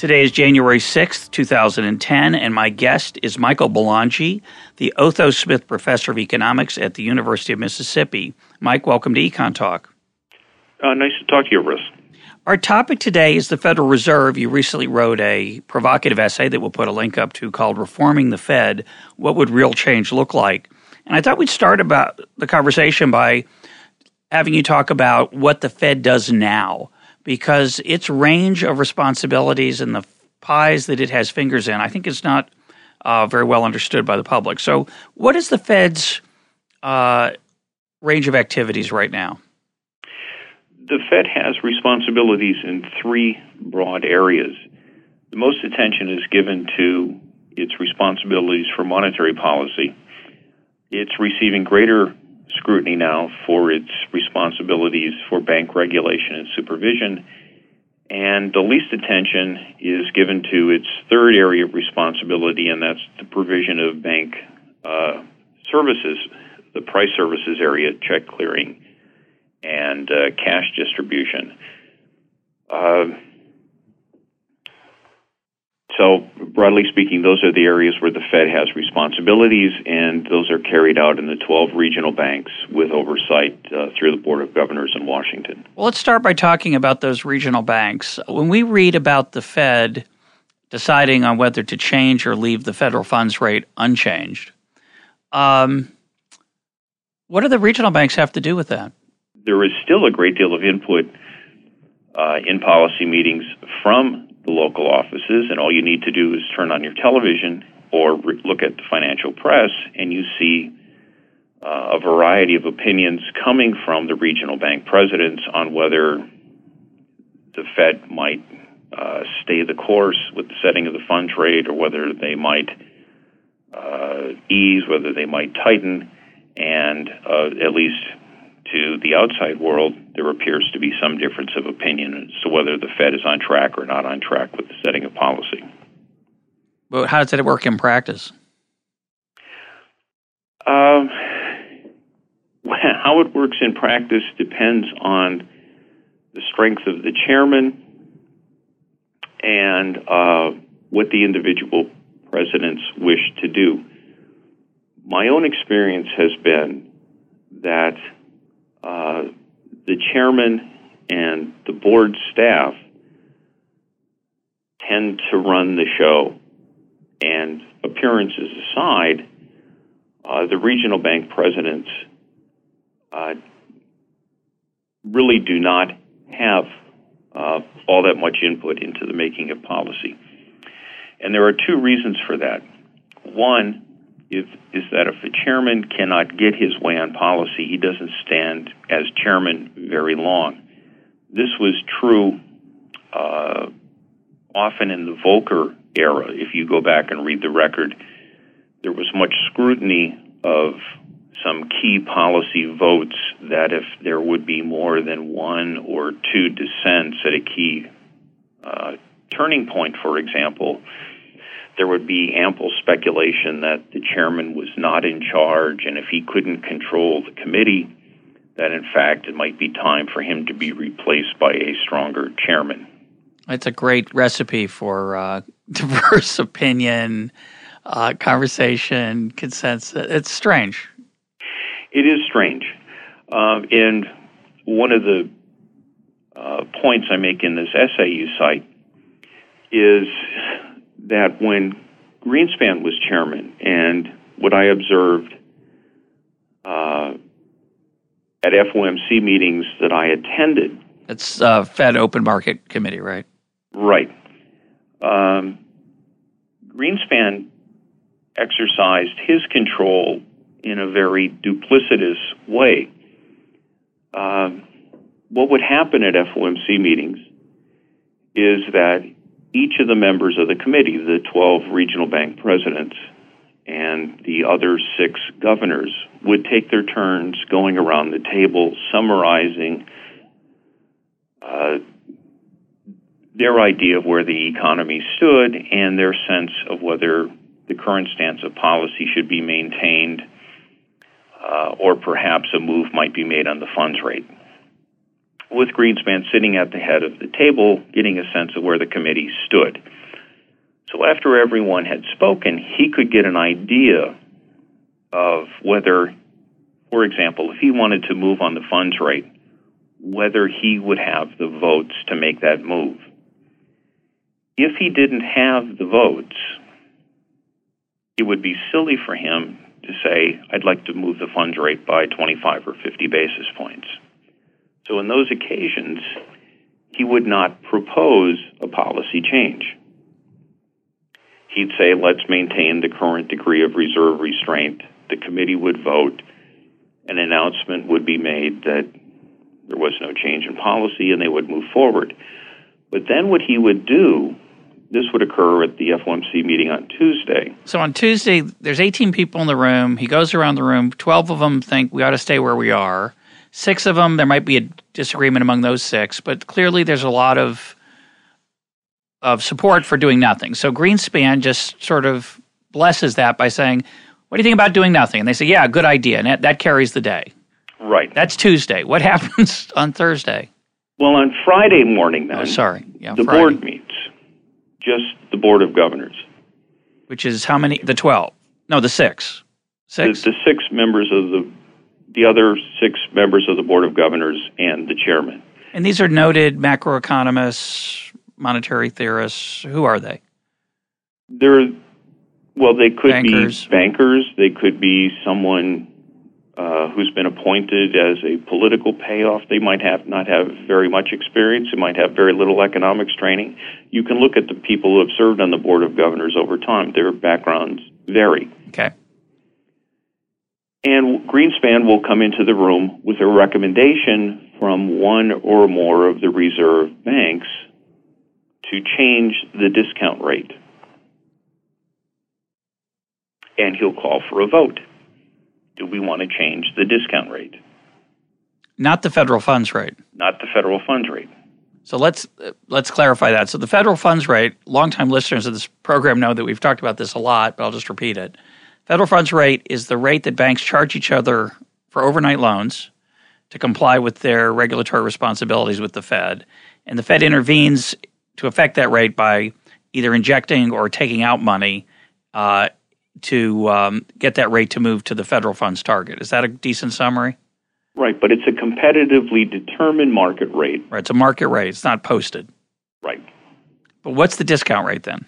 Today is January 6th, 2010, and my guest is Michael Belongia, the Otho Smith Professor of Economics at the University of Mississippi. Mike, welcome to Econ Talk. Uh, nice to talk to you, Russ. Our topic today is the Federal Reserve. You recently wrote a provocative essay that we'll put a link up to called Reforming the Fed What Would Real Change Look Like? And I thought we'd start about the conversation by having you talk about what the Fed does now because its range of responsibilities and the pies that it has fingers in, I think is not uh, very well understood by the public. So, what is the Fed's uh, range of activities right now? The Fed has responsibilities in three broad areas. The most attention is given to its responsibilities for monetary policy. It's receiving greater scrutiny now for its responsibilities for bank regulation and supervision. And the least attention is given to its third area of responsibility, and that's the provision of bank uh, services, the price services area, check clearing, and uh, cash distribution. Uh, so, broadly speaking, those are the areas where the Fed has responsibilities, and those are carried out in the 12 regional banks with oversight uh, through the Board of Governors in Washington. Well, let's start by talking about those regional banks. When we read about the Fed deciding on whether to change or leave the federal funds rate unchanged, um, what do the regional banks have to do with that? There is still a great deal of input uh, in policy meetings from the local offices, and all you need to do is turn on your television or re- look at the financial press, and you see uh, a variety of opinions coming from the regional bank presidents on whether the Fed might uh, stay the course with the setting of the funds rate, or whether they might uh, ease, whether they might tighten, and uh, at least to the outside world, there appears to be some difference of opinion as to whether the Fed is on track or not on track with the setting of policy. But how does it work in practice? Um, how it works in practice depends on the strength of the chairman and uh, what the individual presidents wish to do. My own experience has been that uh, the chairman and the board staff tend to run the show. And appearances aside, uh, the regional bank presidents uh, really do not have uh, all that much input into the making of policy. And there are two reasons for that. One, if, is that if a chairman cannot get his way on policy, he doesn't stand as chairman very long. This was true uh, often in the Volcker era. If you go back and read the record, there was much scrutiny of some key policy votes that if there would be more than one or two dissents at a key uh, turning point, for example, there would be ample speculation that the chairman was not in charge, and if he couldn't control the committee, that in fact it might be time for him to be replaced by a stronger chairman. It's a great recipe for uh, diverse opinion, uh, conversation, consensus. It's strange. It is strange. Um, and one of the uh, points I make in this essay you cite is that when Greenspan was chairman, and what I observed uh, at FOMC meetings that I attended. It's uh, Fed Open Market Committee, right? Right. Um, Greenspan exercised his control in a very duplicitous way. Um, what would happen at FOMC meetings is that each of the members of the committee, the 12 regional bank presidents, and the other six governors would take their turns going around the table summarizing uh, their idea of where the economy stood and their sense of whether the current stance of policy should be maintained uh, or perhaps a move might be made on the funds rate. With Greenspan sitting at the head of the table, getting a sense of where the committee stood. So after everyone had spoken, he could get an idea of whether, for example, if he wanted to move on the funds rate, whether he would have the votes to make that move. If he didn't have the votes, it would be silly for him to say, I'd like to move the funds rate by 25 or 50 basis points. So, in those occasions, he would not propose a policy change he'd say, let's maintain the current degree of reserve restraint. The committee would vote. An announcement would be made that there was no change in policy and they would move forward. But then what he would do, this would occur at the FOMC meeting on Tuesday. So on Tuesday, there's 18 people in the room. He goes around the room. 12 of them think we ought to stay where we are. Six of them, there might be a disagreement among those six, but clearly there's a lot of of support for doing nothing. So Greenspan just sort of blesses that by saying, "What do you think about doing nothing?" And they say, "Yeah, good idea," and that, that carries the day. Right. That's Tuesday. What happens on Thursday? Well, on Friday morning, then. Oh, sorry. Yeah, the Friday. board meets. Just the board of governors. Which is how many? The twelve? No, the six. Six. The, the six members of the the other six members of the board of governors and the chairman. And these are noted macroeconomists, monetary theorists? Who are they? They're well, they could bankers. be bankers. They could be someone uh, who's been appointed as a political payoff. They might have not have very much experience. They might have very little economics training. You can look at the people who have served on the board of governors over time. Their backgrounds vary. Okay. And Greenspan will come into the room with a recommendation from one or more of the reserve banks to change the discount rate. And he'll call for a vote. Do we want to change the discount rate? Not the federal funds rate. Not the federal funds rate. So let's let's clarify that. So the federal funds rate, longtime listeners of this program know that we've talked about this a lot, but I'll just repeat it. Federal funds rate is the rate that banks charge each other for overnight loans to comply with their regulatory responsibilities with the Fed. And the Fed intervenes to affect that rate by either injecting or taking out money uh, to um, get that rate to move to the federal funds target. Is that a decent summary? Right, but it's a competitively determined market rate. Right, it's a market rate. It's not posted. Right. But what's the discount rate then?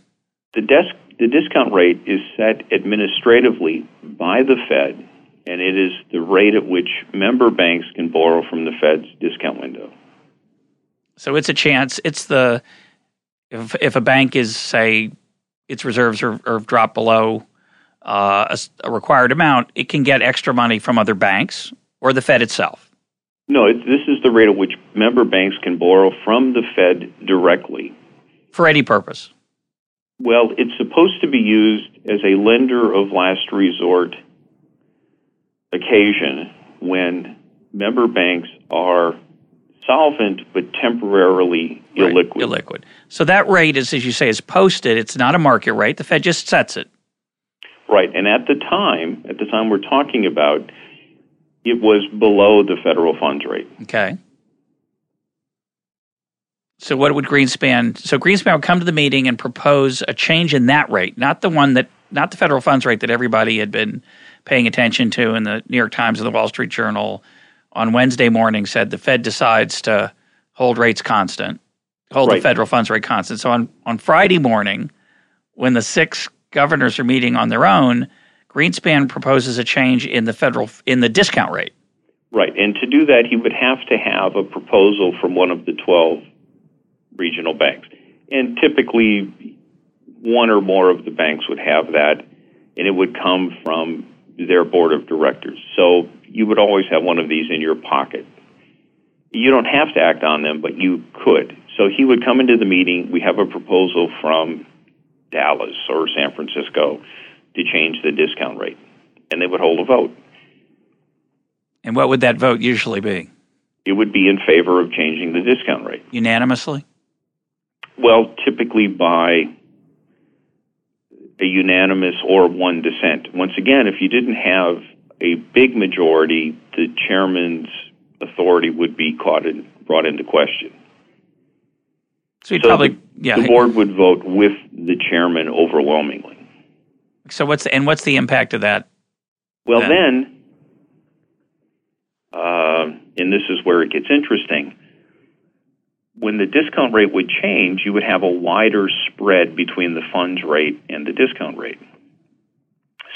The desk the discount rate is set administratively by the Fed, and it is the rate at which member banks can borrow from the Fed's discount window. So it's a chance. It's the if if a bank is say its reserves are, are dropped below uh, a, a, required amount, it can get extra money from other banks or the Fed itself. No, it, this is the rate at which member banks can borrow from the Fed directly for any purpose. Well, it's supposed to be used as a lender of last resort occasion when member banks are solvent but temporarily right, illiquid. Illiquid. So that rate is, as you say, is posted. It's not a market rate. The Fed just sets it. Right, and at the time, at the time we're talking about, it was below the federal funds rate. Okay. So what would Greenspan? So Greenspan would come to the meeting and propose a change in that rate, not the one that, not the federal funds rate that everybody had been paying attention to in the New York Times and the Wall Street Journal on Wednesday morning said the Fed decides to hold rates constant, hold right. the federal funds rate constant. So on, on Friday morning, when the six governors are meeting on their own, Greenspan proposes a change in the federal in the discount rate. Right, and to do that, he would have to have a proposal from one of the twelve regional banks, and typically one or more of the banks would have that, and it would come from their board of directors. So you would always have one of these in your pocket. You don't have to act on them, but you could. So he would come into the meeting. We have a proposal from Dallas or San Francisco to change the discount rate, and they would hold a vote. And what would that vote usually be? It would be in favor of changing the discount rate. Unanimously? Well, typically by a unanimous or one dissent. Once again, if you didn't have a big majority, the chairman's authority would be caught in, brought into question. So, so probably, the, yeah. the board would vote with the chairman overwhelmingly. So what's the, and what's the impact of that? Well, then, then uh, and this is where it gets interesting. When the discount rate would change, you would have a wider spread between the funds rate and the discount rate.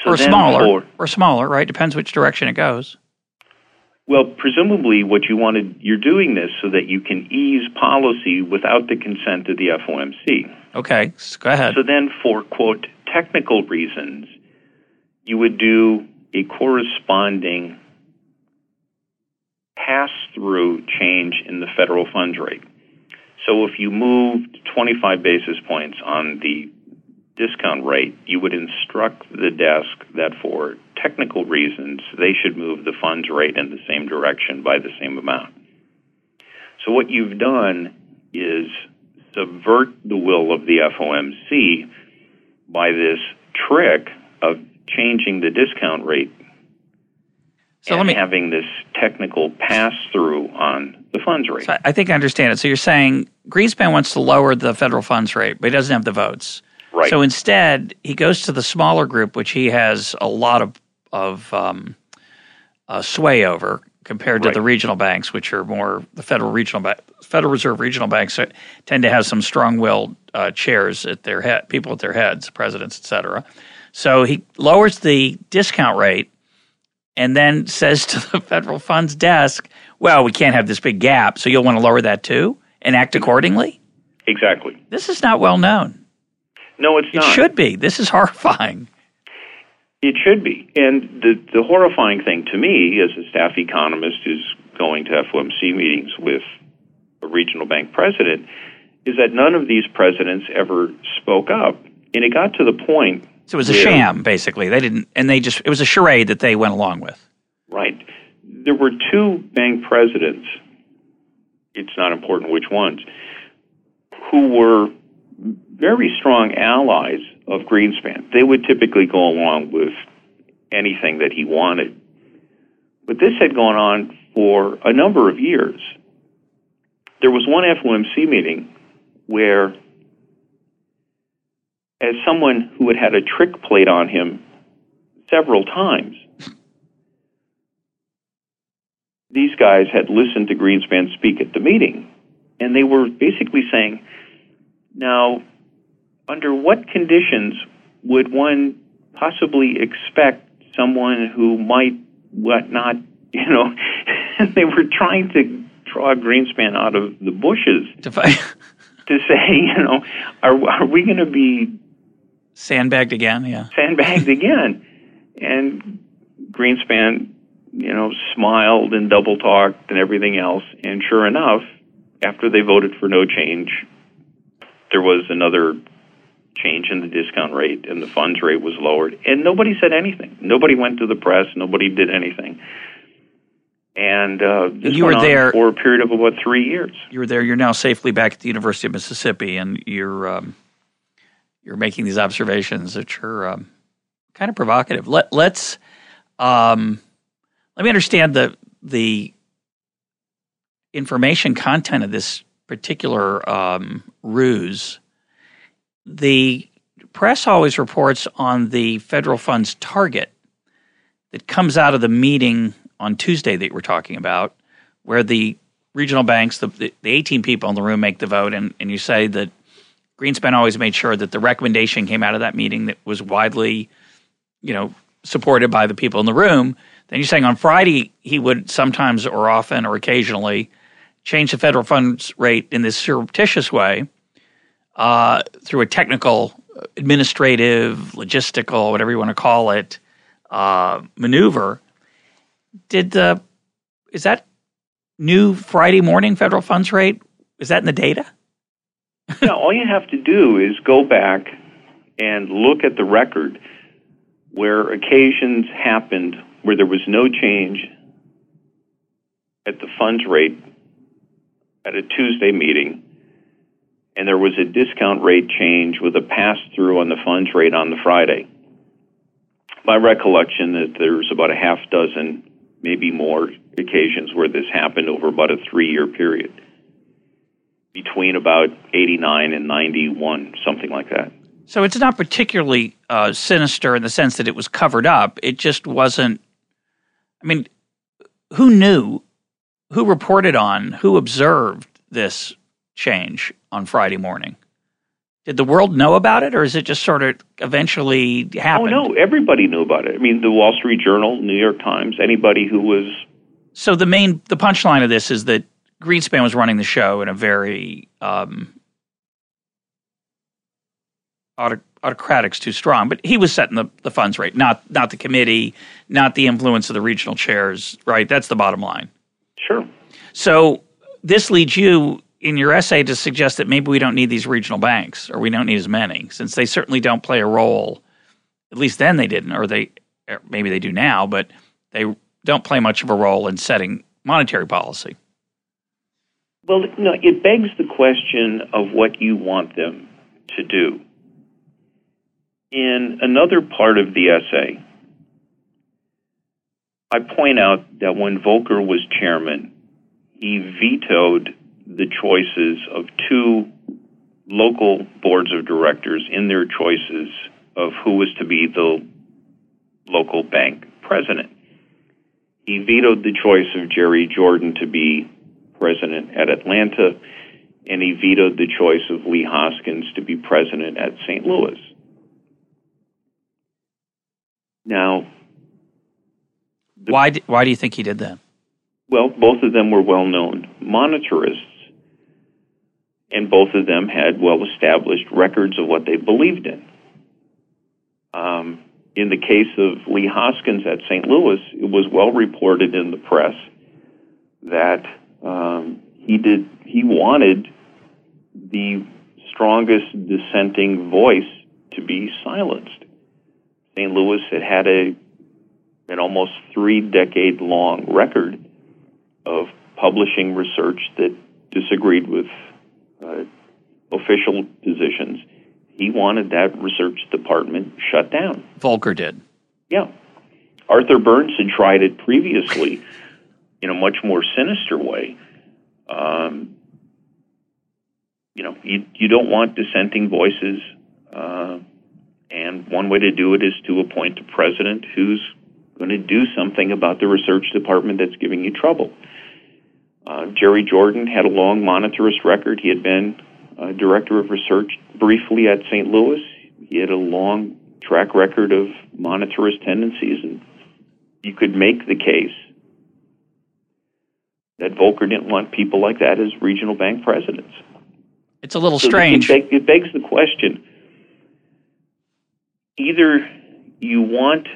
So or smaller, for, or smaller, right? Depends which direction it goes. Well, presumably, what you wanted, you're doing this so that you can ease policy without the consent of the FOMC. Okay, go ahead. So then, for quote technical reasons, you would do a corresponding pass through change in the federal funds rate. So if you moved 25 basis points on the discount rate, you would instruct the desk that for technical reasons, they should move the funds rate in the same direction by the same amount. So what you've done is subvert the will of the FOMC by this trick of changing the discount rate so let me, having this technical pass through on the funds rate. So I think I understand it. So you're saying Greenspan wants to lower the federal funds rate, but he doesn't have the votes. Right. So instead, he goes to the smaller group, which he has a lot of of um, uh, sway over compared to right. the regional banks, which are more the federal regional ba- Federal Reserve regional banks tend to have some strong-willed uh, chairs at their head, people at their heads, presidents, et cetera. So he lowers the discount rate and then says to the federal funds desk, well, we can't have this big gap, so you'll want to lower that too and act accordingly? Exactly. This is not well known. No, it's not. It should be. This is horrifying. It should be. And the, the horrifying thing to me, as a staff economist who's going to FOMC meetings with a regional bank president, is that none of these presidents ever spoke up. And it got to the point so it was a sham, basically. They didn't, and they just, it was a charade that they went along with. Right. There were two bank presidents, it's not important which ones, who were very strong allies of Greenspan. They would typically go along with anything that he wanted. But this had gone on for a number of years. There was one FOMC meeting where as someone who had had a trick played on him several times. These guys had listened to Greenspan speak at the meeting, and they were basically saying, now, under what conditions would one possibly expect someone who might what not, you know, they were trying to draw Greenspan out of the bushes to, to say, you know, are, are we going to be Sandbagged again, yeah. Sandbagged again. And Greenspan, you know, smiled and double talked and everything else. And sure enough, after they voted for no change, there was another change in the discount rate and the funds rate was lowered. And nobody said anything. Nobody went to the press. Nobody did anything. And uh, you were there for a period of about three years. You were there. You're now safely back at the University of Mississippi, and you're um, you're making these observations, which are um, kind of provocative. Let let's um, let me understand the the information content of this particular um, ruse. The press always reports on the federal funds target that comes out of the meeting on Tuesday that we're talking about, where the regional banks, the, the 18 people in the room make the vote, and, and you say that Greenspan always made sure that the recommendation came out of that meeting that was widely, you know, supported by the people in the room. Then you're saying on Friday he would sometimes or often or occasionally change the federal funds rate in this surreptitious way uh, through a technical, administrative, logistical, whatever you want to call it, uh, maneuver. Did the is that new Friday morning federal funds rate? Is that in the data? yeah, all you have to do is go back and look at the record where occasions happened where there was no change at the funds rate at a Tuesday meeting, and there was a discount rate change with a pass through on the funds rate on the Friday. My recollection that there's about a half dozen, maybe more, occasions where this happened over about a three year period between about 89 and 91, something like that. So it's not particularly uh, sinister in the sense that it was covered up. It just wasn't. I mean, who knew? Who reported on? Who observed this change on Friday morning? Did the world know about it, or is it just sort of eventually happened? Oh no, everybody knew about it. I mean, the Wall Street Journal, New York Times, anybody who was. So the main, the punchline of this is that Greenspan was running the show in a very um, autocratic's too strong, but he was setting the, the funds rate, not not the committee, not the influence of the regional chairs. Right, that's the bottom line. Sure. So this leads you in your essay to suggest that maybe we don't need these regional banks, or we don't need as many, since they certainly don't play a role. At least then they didn't, or they or maybe they do now, but they don't play much of a role in setting monetary policy. Well, no, it begs the question of what you want them to do. In another part of the essay, I point out that when Volcker was chairman, he vetoed the choices of two local boards of directors in their choices of who was to be the local bank president. He vetoed the choice of Jerry Jordan to be president at Atlanta, and he vetoed the choice of Lee Hoskins to be president at St. Louis. Now, why do, why do you think he did that? Well, both of them were well-known monetarists, and both of them had well-established records of what they believed in. Um, in the case of Lee Hoskins at St. Louis, it was well reported in the press that um, he did he wanted the strongest dissenting voice to be silenced. St. Louis had had a an almost three decade long record of publishing research that disagreed with uh, official positions. He wanted that research department shut down. Volcker did. Yeah. Arthur Burns had tried it previously in a much more sinister way. Um, you know, you, you don't want dissenting voices, uh, and one way to do it is to appoint a president who's going to do something about the research department that's giving you trouble. Uh, Jerry Jordan had a long monetarist record. He had been uh, director of research briefly at St. Louis. He had a long track record of monetarist tendencies, and you could make the case that Volcker didn't want people like that as regional bank presidents. It's a little so strange. It, it begs the question either you want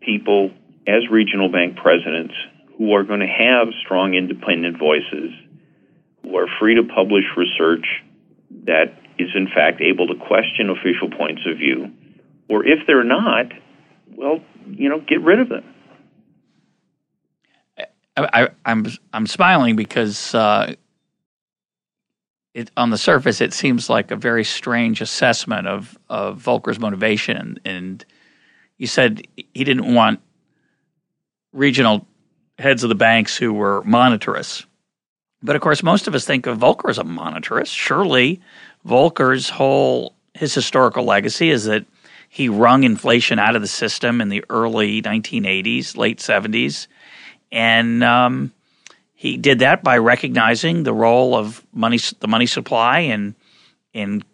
people as regional bank presidents who are going to have strong independent voices, who are free to publish research that is in fact able to question official points of view, or if they're not, well, you know, get rid of them. I, am I'm, I'm smiling because uh, it, on the surface it seems like a very strange assessment of of Volcker's motivation, and, and you said he didn't want regional heads of the banks who were monetarists. But of course, most of us think of Volcker as a monetarist. Surely, Volcker's whole his historical legacy is that he wrung inflation out of the system in the early 1980s, late 70s, and um, he did that by recognizing the role of money, the money supply, in in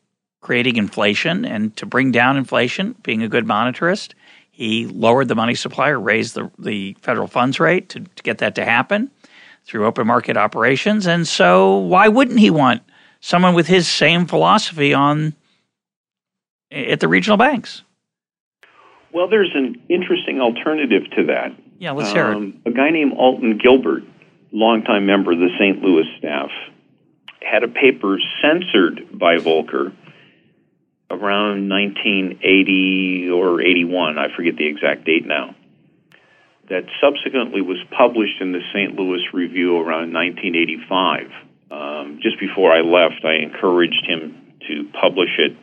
creating inflation and to bring down inflation. Being a good monetarist, he lowered the money supply or raised the the federal funds rate to, to get that to happen through open market operations. And so, why wouldn't he want someone with his same philosophy on at the regional banks? Well, there's an interesting alternative to that. Yeah, let's hear um, it. A guy named Alton Gilbert, longtime member of the St. Louis staff, had a paper censored by Volcker around 1980 or 81, I forget the exact date now, that subsequently was published in the St. Louis Review around 1985. Um, just before I left, I encouraged him to publish it,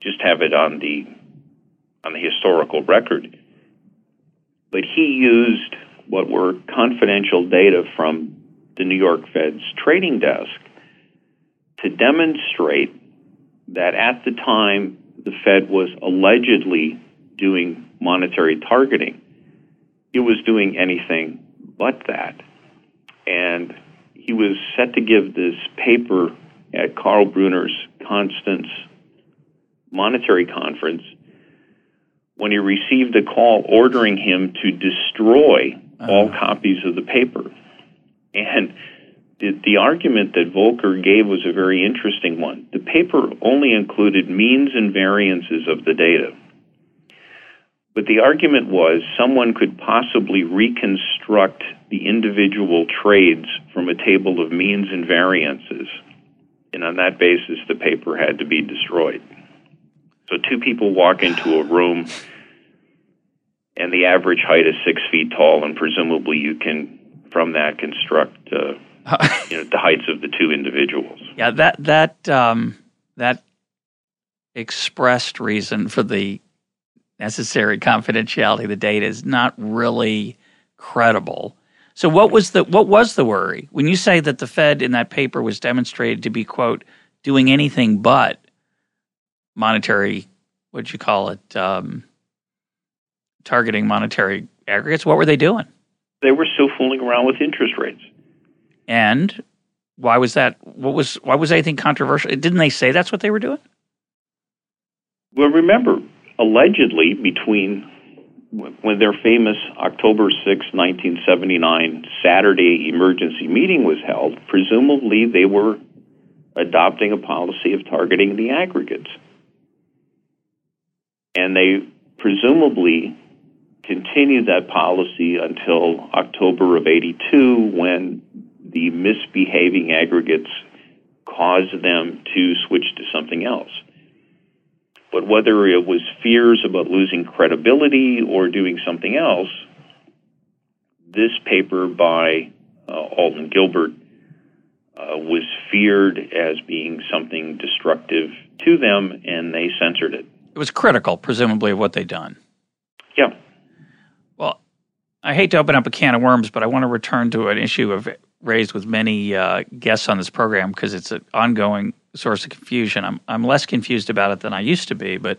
just have it on the on the historical record. But he used what were confidential data from the New York Fed's trading desk to demonstrate that at the time the Fed was allegedly doing monetary targeting, it was doing anything but that. And he was set to give this paper at Karl Brunner's Constance Monetary Conference when he received a call ordering him to destroy uh-huh. all copies of the paper. And the, the argument that Volcker gave was a very interesting one. The paper only included means and variances of the data. But the argument was someone could possibly reconstruct the individual trades from a table of means and variances. And on that basis, the paper had to be destroyed. So two people walk into a room, and the average height is six feet tall, and presumably you can, from that, construct uh, you know, the heights of the two individuals. Yeah, that that um, that expressed reason for the necessary confidentiality of the data is not really credible. So what was the what was the worry when you say that the Fed in that paper was demonstrated to be quote doing anything but monetary what'd you call it um, targeting monetary aggregates? What were they doing? They were still fooling around with interest rates. And why was that? What was why was anything controversial? Didn't they say that's what they were doing? Well, remember, allegedly between when their famous October 6, 1979 Saturday emergency meeting was held, presumably they were adopting a policy of targeting the aggregates. And they presumably continued that policy until October of 82 when the misbehaving aggregates caused them to switch to something else. But whether it was fears about losing credibility or doing something else, this paper by uh, Alton Gilbert uh, was feared as being something destructive to them, and they censored it. It was critical, presumably, of what they'd done. Yeah. I hate to open up a can of worms, but I want to return to an issue of raised with many uh, guests on this program because it's an ongoing source of confusion. I'm I'm less confused about it than I used to be, but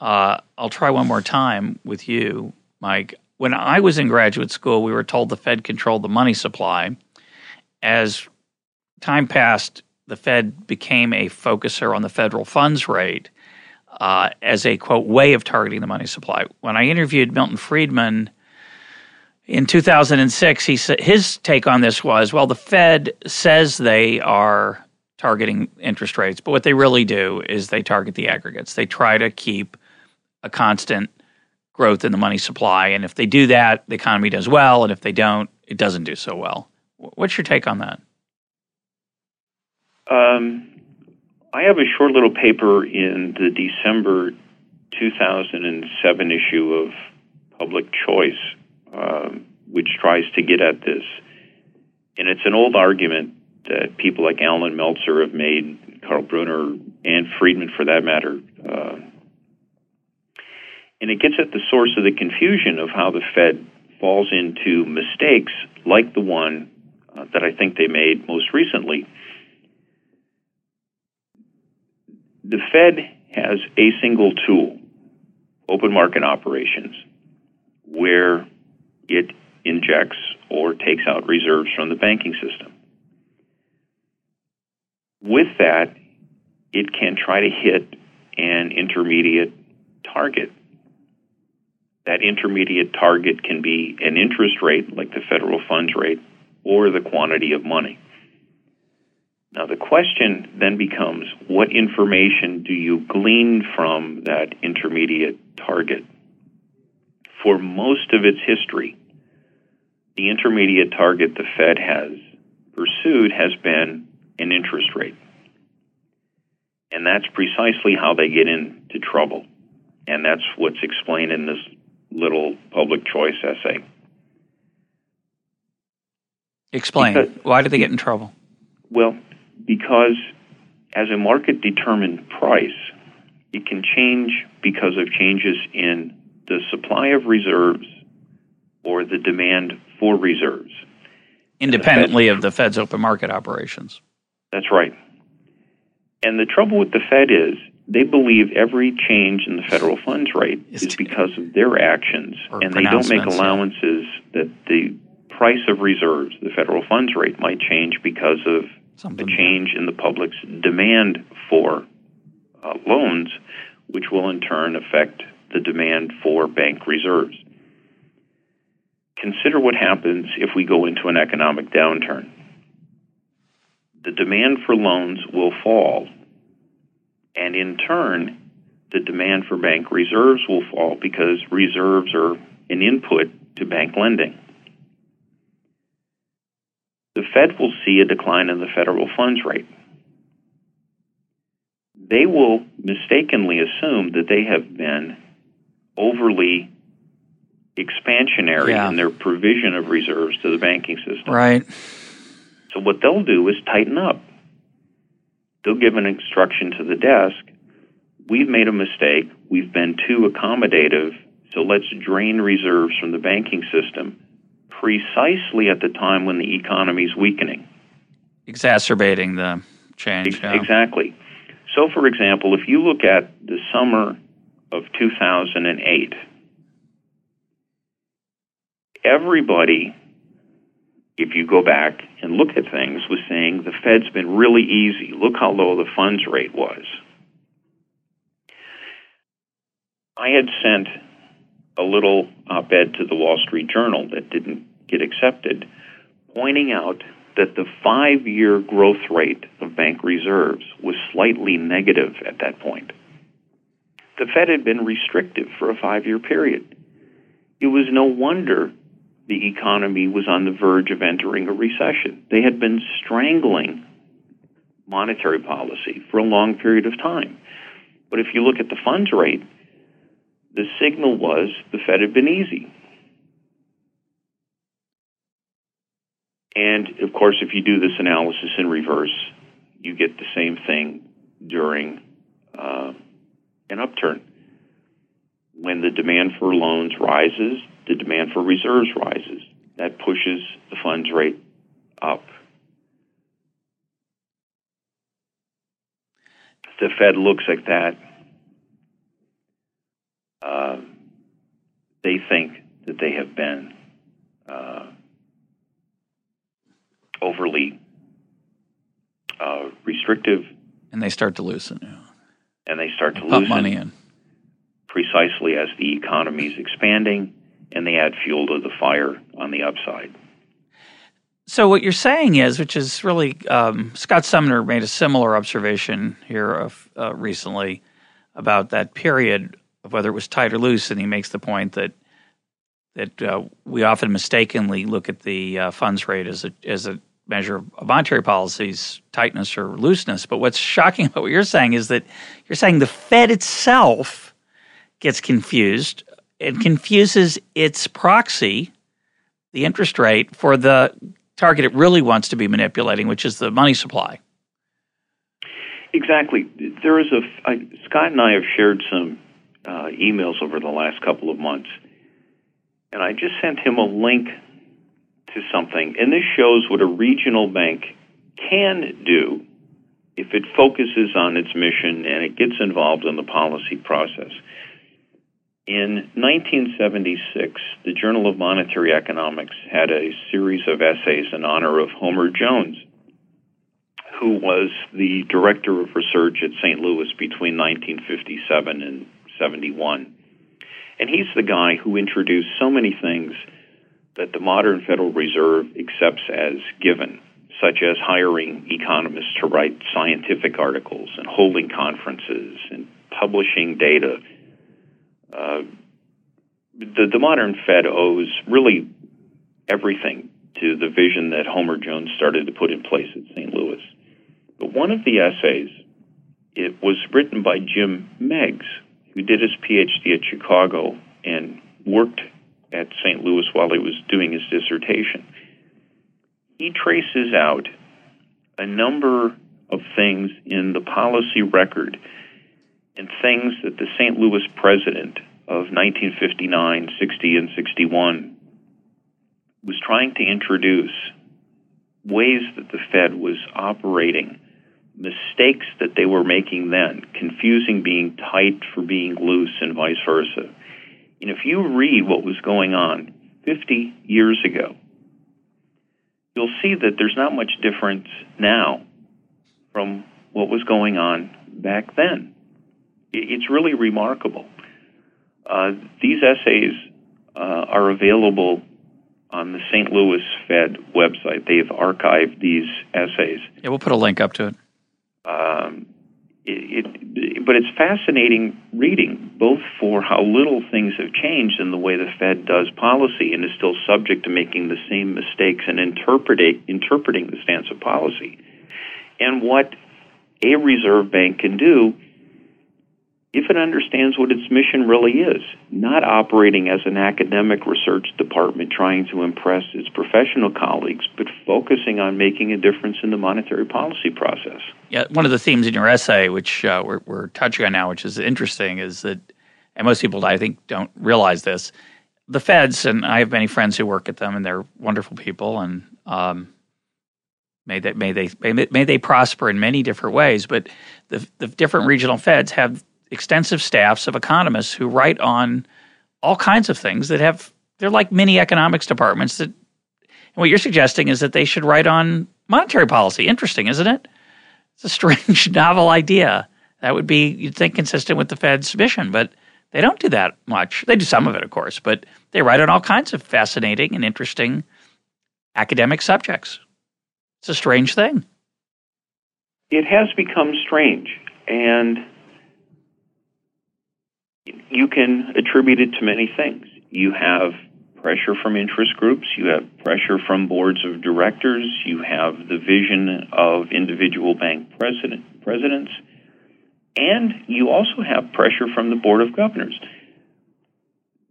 uh, I'll try one more time with you, Mike. When I was in graduate school, we were told the Fed controlled the money supply. As time passed, the Fed became a focuser on the federal funds rate uh, as a quote way of targeting the money supply. When I interviewed Milton Friedman in 2006, he said his take on this was, well, the Fed says they are targeting interest rates, but what they really do is they target the aggregates. They try to keep a constant growth in the money supply, and if they do that, the economy does well, and if they don't, it doesn't do so well. What's your take on that? Um, I have a short little paper in the December 2007 issue of Public Choice um, which tries to get at this. And it's an old argument that people like Allan Meltzer have made, Karl Brunner, and Friedman for that matter. Uh, and it gets at the source of the confusion of how the Fed falls into mistakes like the one uh, that I think they made most recently. The Fed has a single tool, open market operations, where it injects or takes out reserves from the banking system. With that, it can try to hit an intermediate target. That intermediate target can be an interest rate, like the federal funds rate, or the quantity of money. Now, the question then becomes what information do you glean from that intermediate target? For most of its history, the intermediate target the Fed has pursued has been an interest rate. And that's precisely how they get into trouble. And that's what's explained in this little public choice essay. Explain. Because, Why do they get in trouble? Well, because as a market determined price, it can change because of changes in the supply of reserves or the demand for reserves. Independently the of the Fed's open market operations. That's right. And the trouble with the Fed is they believe every change in the federal funds rate is, because of their actions, and they don't make allowances that the price of reserves, the federal funds rate, might change because of Something. a change in the public's demand for uh, loans, which will in turn affect the demand for bank reserves. Consider what happens if we go into an economic downturn. The demand for loans will fall, and in turn, the demand for bank reserves will fall because reserves are an input to bank lending the Fed will see a decline in the federal funds rate. They will mistakenly assume that they have been overly expansionary yeah. in their provision of reserves to the banking system. Right. So what they'll do is tighten up. They'll give an instruction to the desk. We've made a mistake. We've been too accommodative. So let's drain reserves from the banking system precisely at the time when the economy is weakening. Exacerbating the change. yeah. Exactly. So, for example, if you look at the summer of 2008, everybody, if you go back and look at things, was saying the Fed's been really easy. Look how low the funds rate was. I had sent a little op ed to the Wall Street Journal that didn't get accepted, pointing out that the five year growth rate of bank reserves was slightly negative at that point. The Fed had been restrictive for a five year period. It was no wonder the economy was on the verge of entering a recession. They had been strangling monetary policy for a long period of time. But if you look at the funds rate, the signal was the Fed had been easy. And of course, if you do this analysis in reverse, you get the same thing during uh, an upturn. When the demand for loans rises, the demand for reserves rises. That pushes the funds rate up. The Fed looks at that. Uh, they think that they have been uh, overly uh, restrictive. And they start to loosen. Yeah. And they start to Pump loosen. money in. Precisely as the economy is expanding and they add fuel to the fire on the upside. So what you're saying is, which is really, um, Scott Sumner made a similar observation here of, uh, recently about that period of whether it was tight or loose, and he makes the point that that uh, we often mistakenly look at the uh, funds rate as a as a measure of monetary policy's tightness or looseness. But what's shocking about what you're saying is that you're saying the Fed itself gets confused and confuses its proxy, the interest rate, for the target it really wants to be manipulating, which is the money supply. Exactly. There is a I, Scott and I have shared some uh, emails over the last couple of months, and I just sent him a link to something. And this shows what a regional bank can do if it focuses on its mission and it gets involved in the policy process. In 1976, the Journal of Monetary Economics had a series of essays in honor of Homer Jones, who was the director of research at St. Louis between 1957 and 71. And he's the guy who introduced so many things that the modern Federal Reserve accepts as given, such as hiring economists to write scientific articles and holding conferences and publishing data. Uh, the, the modern Fed owes really everything to the vision that Homer Jones started to put in place at St. Louis. But one of the essays, it was written by Jim Meigs, who did his PhD at Chicago and worked at St. Louis while he was doing his dissertation. He traces out a number of things in the policy record and things that the St. Louis president of 1959, 60, and 61 was trying to introduce ways that the Fed was operating, mistakes that they were making then, confusing being tight for being loose and vice versa. And if you read what was going on 50 years ago, you'll see that there's not much difference now from what was going on back then. It's really remarkable. Uh, these essays uh, are available on the St. Louis Fed website. They've archived these essays. Yeah, we'll put a link up to it. Um, it, it, but it's fascinating reading, both for how little things have changed in the way the Fed does policy and is still subject to making the same mistakes and interpreting interpreting the stance of policy, and what a reserve bank can do if it understands what its mission really is, not operating as an academic research department trying to impress its professional colleagues, but focusing on making a difference in the monetary policy process. Yeah, one of the themes in your essay, which uh, we're, we're touching on now, which is interesting, is that, and most people, I think, don't realize this. The feds, and I have many friends who work at them, and they're wonderful people, and um, may they may they may, they prosper in many different ways. But the the different regional feds have extensive staffs of economists who write on all kinds of things that have they're like mini economics departments that what you're suggesting is that they should write on monetary policy. Interesting, isn't it? It's a strange novel idea. That would be you'd think consistent with the Fed's mission, but they don't do that much. They do some of it, of course, but they write on all kinds of fascinating and interesting academic subjects. It's a strange thing. It has become strange. And you can attribute it to many things. You have pressure from interest groups, you have pressure from boards of directors, you have the vision of individual bank president, presidents, and you also have pressure from the board of governors.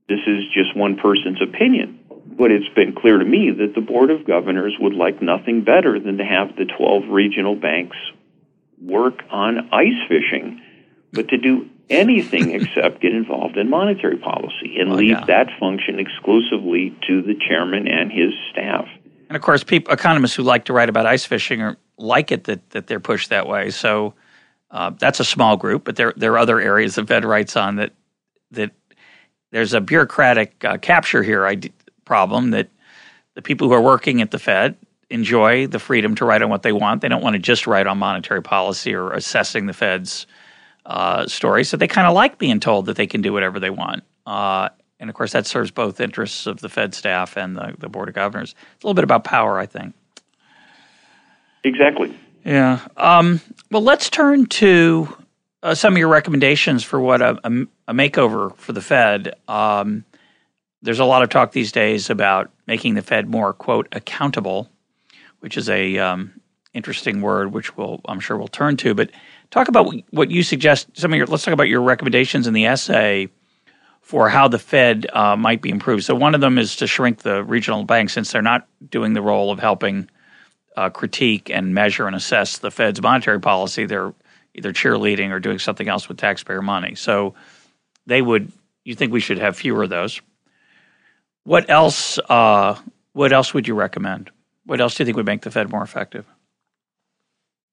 This is just one person's opinion, but it's been clear to me that the board of governors would like nothing better than to have the 12 regional banks work on ice fishing, but to do anything except get involved in monetary policy and oh, leave yeah. that function exclusively to the chairman and his staff. And of course, people, economists who like to write about ice fishing are, like it that, that they're pushed that way. So uh, that's a small group, but there there are other areas the Fed writes on that that there's a bureaucratic uh, capture here problem that the people who are working at the Fed enjoy the freedom to write on what they want. They don't want to just write on monetary policy or assessing the Fed's uh, story. So they kind of like being told that they can do whatever they want. Uh, and of course, that serves both interests of the Fed staff and the, the Board of Governors. It's a little bit about power, I think. Exactly. Yeah. Um, well, let's turn to uh, some of your recommendations for what a, a, a makeover for the Fed. Um, there's a lot of talk these days about making the Fed more, quote, accountable, which is a um, interesting word, which we'll, I'm sure we'll turn to. But Talk about what you suggest. Some of your let's talk about your recommendations in the essay for how the Fed uh, might be improved. So one of them is to shrink the regional banks since they're not doing the role of helping uh, critique and measure and assess the Fed's monetary policy. They're either cheerleading or doing something else with taxpayer money. So they would. You think we should have fewer of those? What else? Uh, what else would you recommend? What else do you think would make the Fed more effective?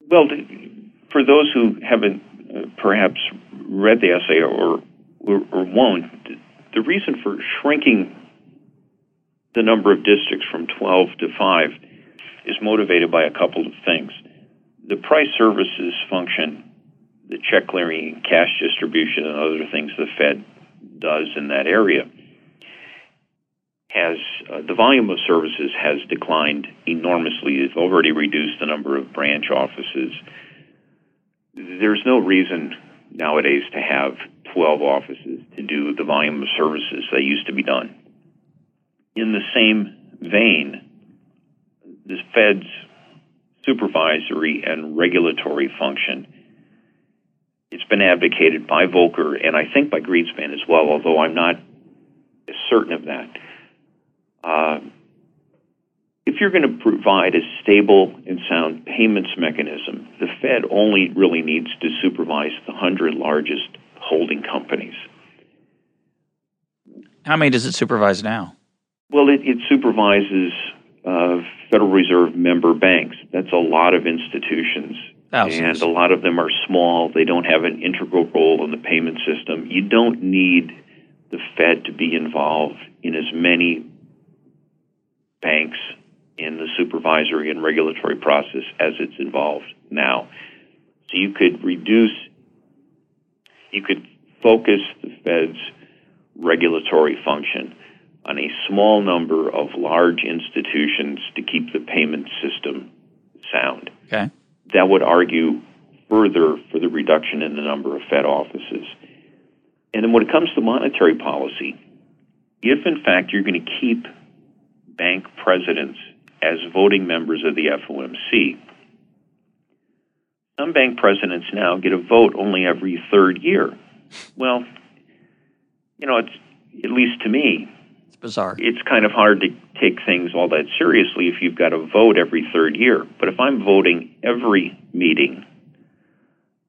Well, for those who haven't uh, perhaps read the essay or, or, or won't, the reason for shrinking the number of districts from 12 to 5 is motivated by a couple of things. The price services function, the check clearing, cash distribution, and other things the Fed does in that area has uh, the volume of services has declined enormously. It's already reduced the number of branch offices there's no reason nowadays to have 12 offices to do the volume of services that used to be done. In the same vein, the Fed's supervisory and regulatory function. It's been advocated by Volcker and I think by Greenspan as well, although I'm not certain of that. If you're going to provide a stable and sound payments mechanism, the Fed only really needs to supervise the 100 largest holding companies. How many does it supervise now? Well, it, it supervises uh, Federal Reserve member banks. That's a lot of institutions. Thousands. And a lot of them are small. They don't have an integral role in the payment system. You don't need the Fed to be involved in as many banks in the supervisory and regulatory process as it's involved now. So you could reduce, you could focus the Fed's regulatory function on a small number of large institutions to keep the payment system sound. Okay. That would argue further for the reduction in the number of Fed offices. And then when it comes to monetary policy, if in fact you're going to keep bank presidents as voting members of the FOMC, some bank presidents now get a vote only every third year. Well, you know, it's at least to me, it's bizarre. It's kind of hard to take things all that seriously if you've got to vote every third year. But if I'm voting every meeting,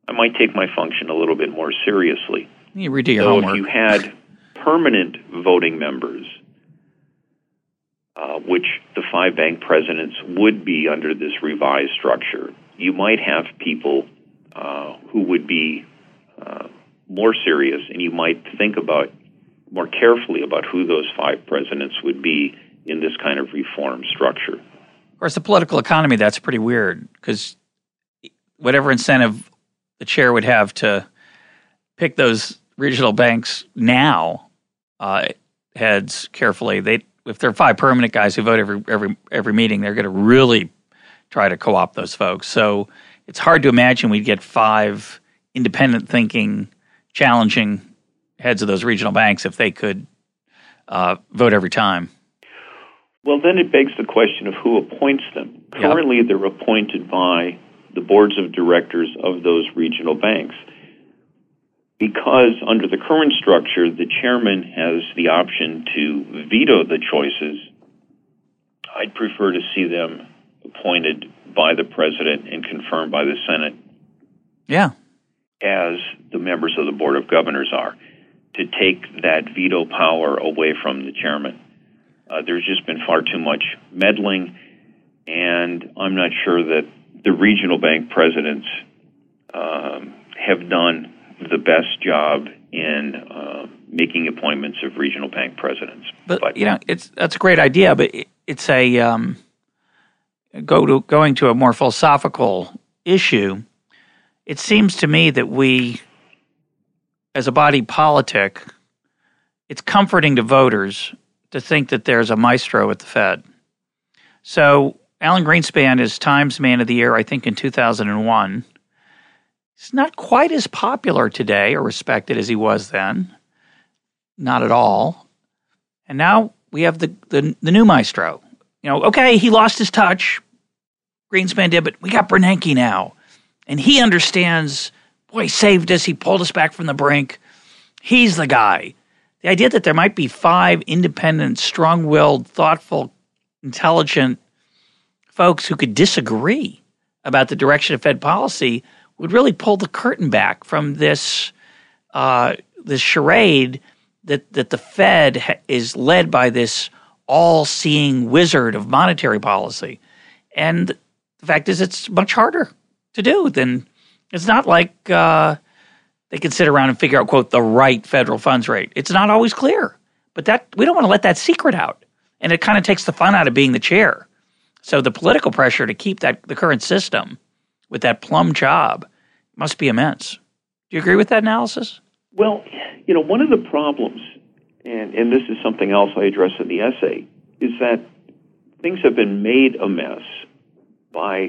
I might take my function a little bit more seriously. You redo your so homework. if you had permanent voting members, uh, which the five bank presidents would be under this revised structure, you might have people uh, who would be uh, more serious, and you might think about more carefully about who those five presidents would be in this kind of reform structure. Of course, the political economy, that's pretty weird because whatever incentive the chair would have to pick those regional banks now uh, heads carefully, they if there are five permanent guys who vote every every every meeting, they're going to really try to co-opt those folks. So it's hard to imagine we'd get five independent thinking, challenging heads of those regional banks if they could uh, vote every time. Well, then it begs the question of who appoints them. Yep. Currently, they're appointed by the boards of directors of those regional banks. Because under the current structure, the chairman has the option to veto the choices, I'd prefer to see them appointed by the president and confirmed by the Senate Yeah. as the members of the Board of Governors are, to take that veto power away from the chairman. Uh, there's just been far too much meddling, and I'm not sure that the regional bank presidents um, have done the best job in uh, making appointments of regional bank presidents. But, you know, it's that's a great idea, but it's a um, go to going to a more philosophical issue. It seems to me that we, as a body politic, it's comforting to voters to think that there's a maestro at the Fed. So Alan Greenspan is Times Man of the Year, I think, in 2001. He's not quite as popular today or respected as he was then. Not at all. And now we have the, the, the new maestro. You know, okay, he lost his touch. Greenspan did, but we got Bernanke now. And he understands, boy, he saved us. He pulled us back from the brink. He's the guy. The idea that there might be five independent, strong willed, thoughtful, intelligent folks who could disagree about the direction of Fed policy would really pull the curtain back from this uh, this charade that that the Fed ha- is led by this all-seeing wizard of monetary policy, and the fact is, it's much harder to do than it's not like uh, they can sit around and figure out quote the right federal funds rate. It's not always clear, but that we don't want to let that secret out, and it kind of takes the fun out of being the chair. So the political pressure to keep that the current system with that plum job must be immense. Do you agree with that analysis? Well, you know, one of the problems, and, and this is something else I address in the essay, is that things have been made a mess by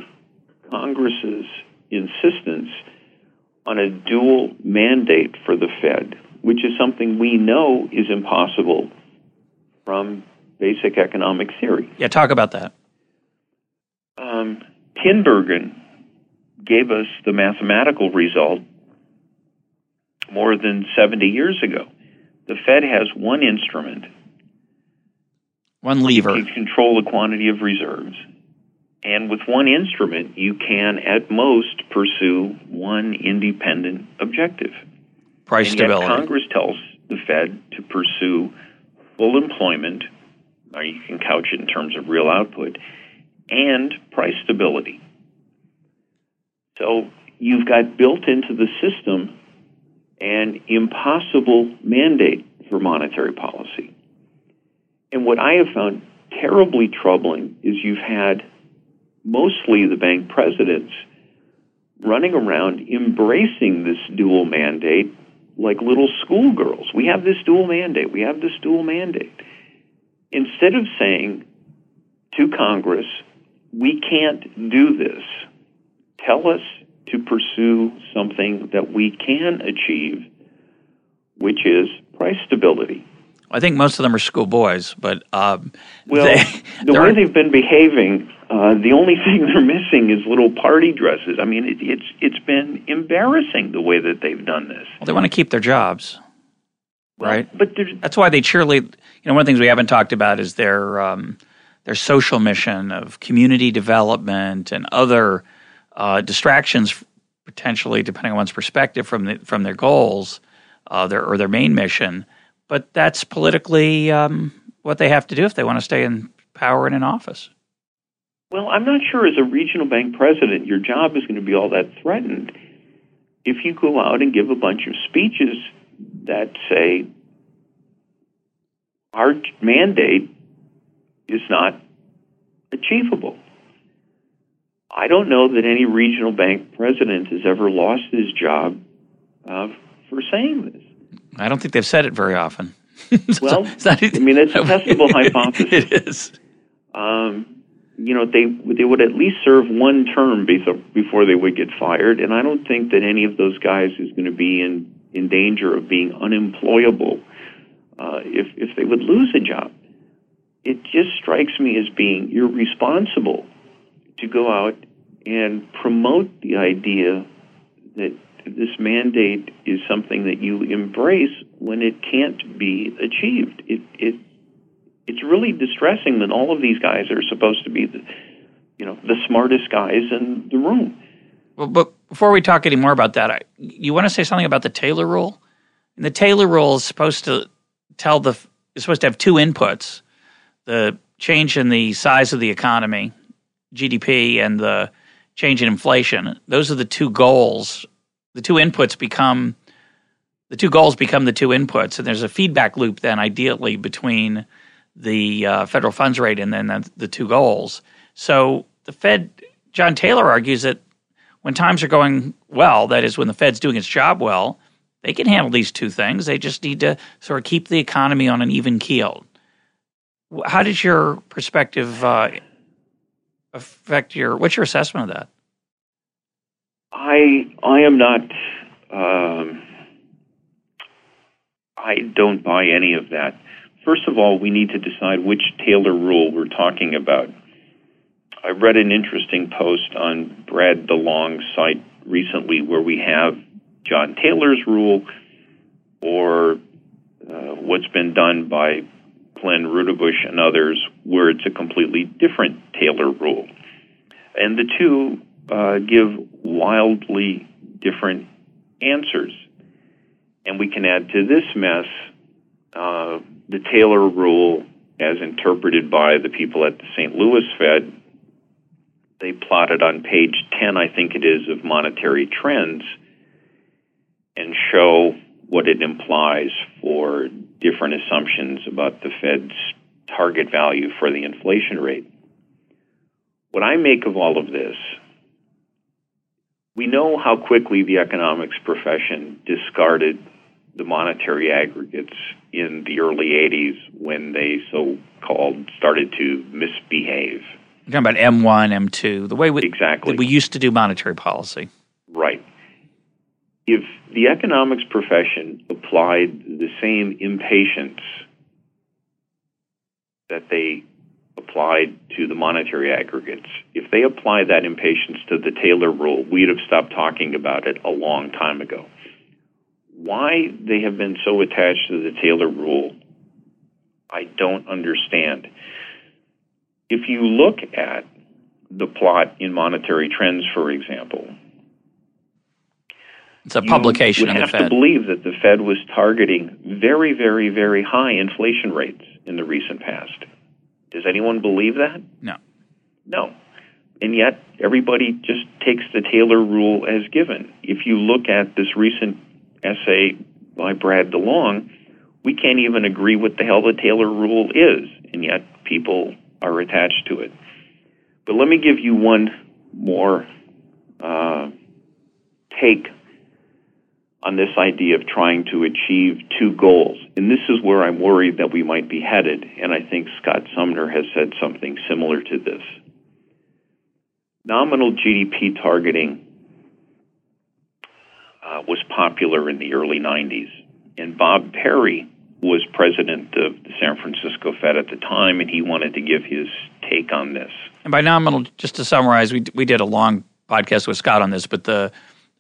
Congress's insistence on a dual mandate for the Fed, which is something we know is impossible from basic economic theory. Yeah, talk about that. Um, Tinbergen gave us the mathematical result more than 70 years ago. The Fed has one instrument, one lever, to control the quantity of reserves. And with one instrument, you can at most pursue one independent objective. Price and stability. Congress tells the Fed to pursue full employment, or you can couch it in terms of real output, and price stability. So you've got built into the system an impossible mandate for monetary policy. And what I have found terribly troubling is you've had mostly the bank presidents running around embracing this dual mandate like little schoolgirls. We have this dual mandate. We have this dual mandate. Instead of saying to Congress, we can't do this, tell us to pursue something that we can achieve, which is price stability. I think most of them are schoolboys, but um, well, they, the way they've been behaving, uh, the only thing they're missing is little party dresses. I mean, it, it's it's been embarrassing the way that they've done this. Well, they want to keep their jobs, right? Well, but that's why they cheerlead. You know, one of the things we haven't talked about is their um, their social mission of community development and other uh, distractions, potentially depending on one's perspective from the, from their goals, uh, their or their main mission but that's politically um, what they have to do if they want to stay in power and in office. Well, I'm not sure as a regional bank president, your job is going to be all that threatened if you go out and give a bunch of speeches that say our mandate is not achievable. I don't know that any regional bank president has ever lost his job uh, for saying this. I don't think they've said it very often. well, not, I mean, it's a testable hypothesis. It is. Um, you know, they they would at least serve one term before they would get fired, and I don't think that any of those guys is going to be in in danger of being unemployable uh, if if they would lose a job. It just strikes me as being irresponsible to go out and promote the idea that this mandate is something that you embrace when it can't be achieved. It it it's really distressing that all of these guys are supposed to be the you know the smartest guys in the room. Well, but before we talk any more about that, I, you want to say something about the Taylor rule? And the Taylor rule is supposed to tell the is supposed to have two inputs: the change in the size of the economy, GDP, and the change in inflation. Those are the two goals the two inputs become the two goals become the two inputs, and there's a feedback loop then, ideally, between the uh, federal funds rate and then the, the two goals. So the Fed, John Taylor argues that when times are going well, that is when the Fed's doing its job well, they can handle these two things. They just need to sort of keep the economy on an even keel. How does your perspective uh, affect your? What's your assessment of that? I I am not. Um, I don't buy any of that. First of all, we need to decide which Taylor rule we're talking about. I read an interesting post on Brad DeLong's site recently where we have John Taylor's rule or uh, what's been done by Glenn Rudebusch and others, where it's a completely different Taylor rule. And the two uh, give wildly different answers. And we can add to this mess uh, the Taylor rule as interpreted by the people at the St. Louis Fed. They plotted on page 10, I think it is, of monetary trends and show what it implies for different assumptions about the Fed's target value for the inflation rate. What I make of all of this we know how quickly the economics profession discarded the monetary aggregates in the early 80s when they so called started to misbehave. You're talking about M1, M2, the way we, exactly. we used to do monetary policy. Right. If the economics profession applied the same impatience that they applied to the monetary aggregates. If they applied that impatience to the Taylor rule, we'd have stopped talking about it a long time ago. Why they have been so attached to the Taylor rule, I don't understand. If you look at the plot in Monetary Trends, for example, it's a publication you would of have the Fed. to believe that the Fed was targeting very, very, very high inflation rates in the recent past. Does anyone believe that? No. No. And yet, everybody just takes the Taylor rule as given. If you look at this recent essay by Brad DeLong, we can't even agree what the hell the Taylor rule is, and yet people are attached to it. But let me give you one more uh, take on this idea of trying to achieve two goals. And this is where I'm worried that we might be headed, and I think Scott Sumner has said something similar to this. Nominal GDP targeting uh, was popular in the early 90s, and Bob Parry was president of the San Francisco Fed at the time, and he wanted to give his take on this. And by nominal, just to summarize, we we did a long podcast with Scott on this, but the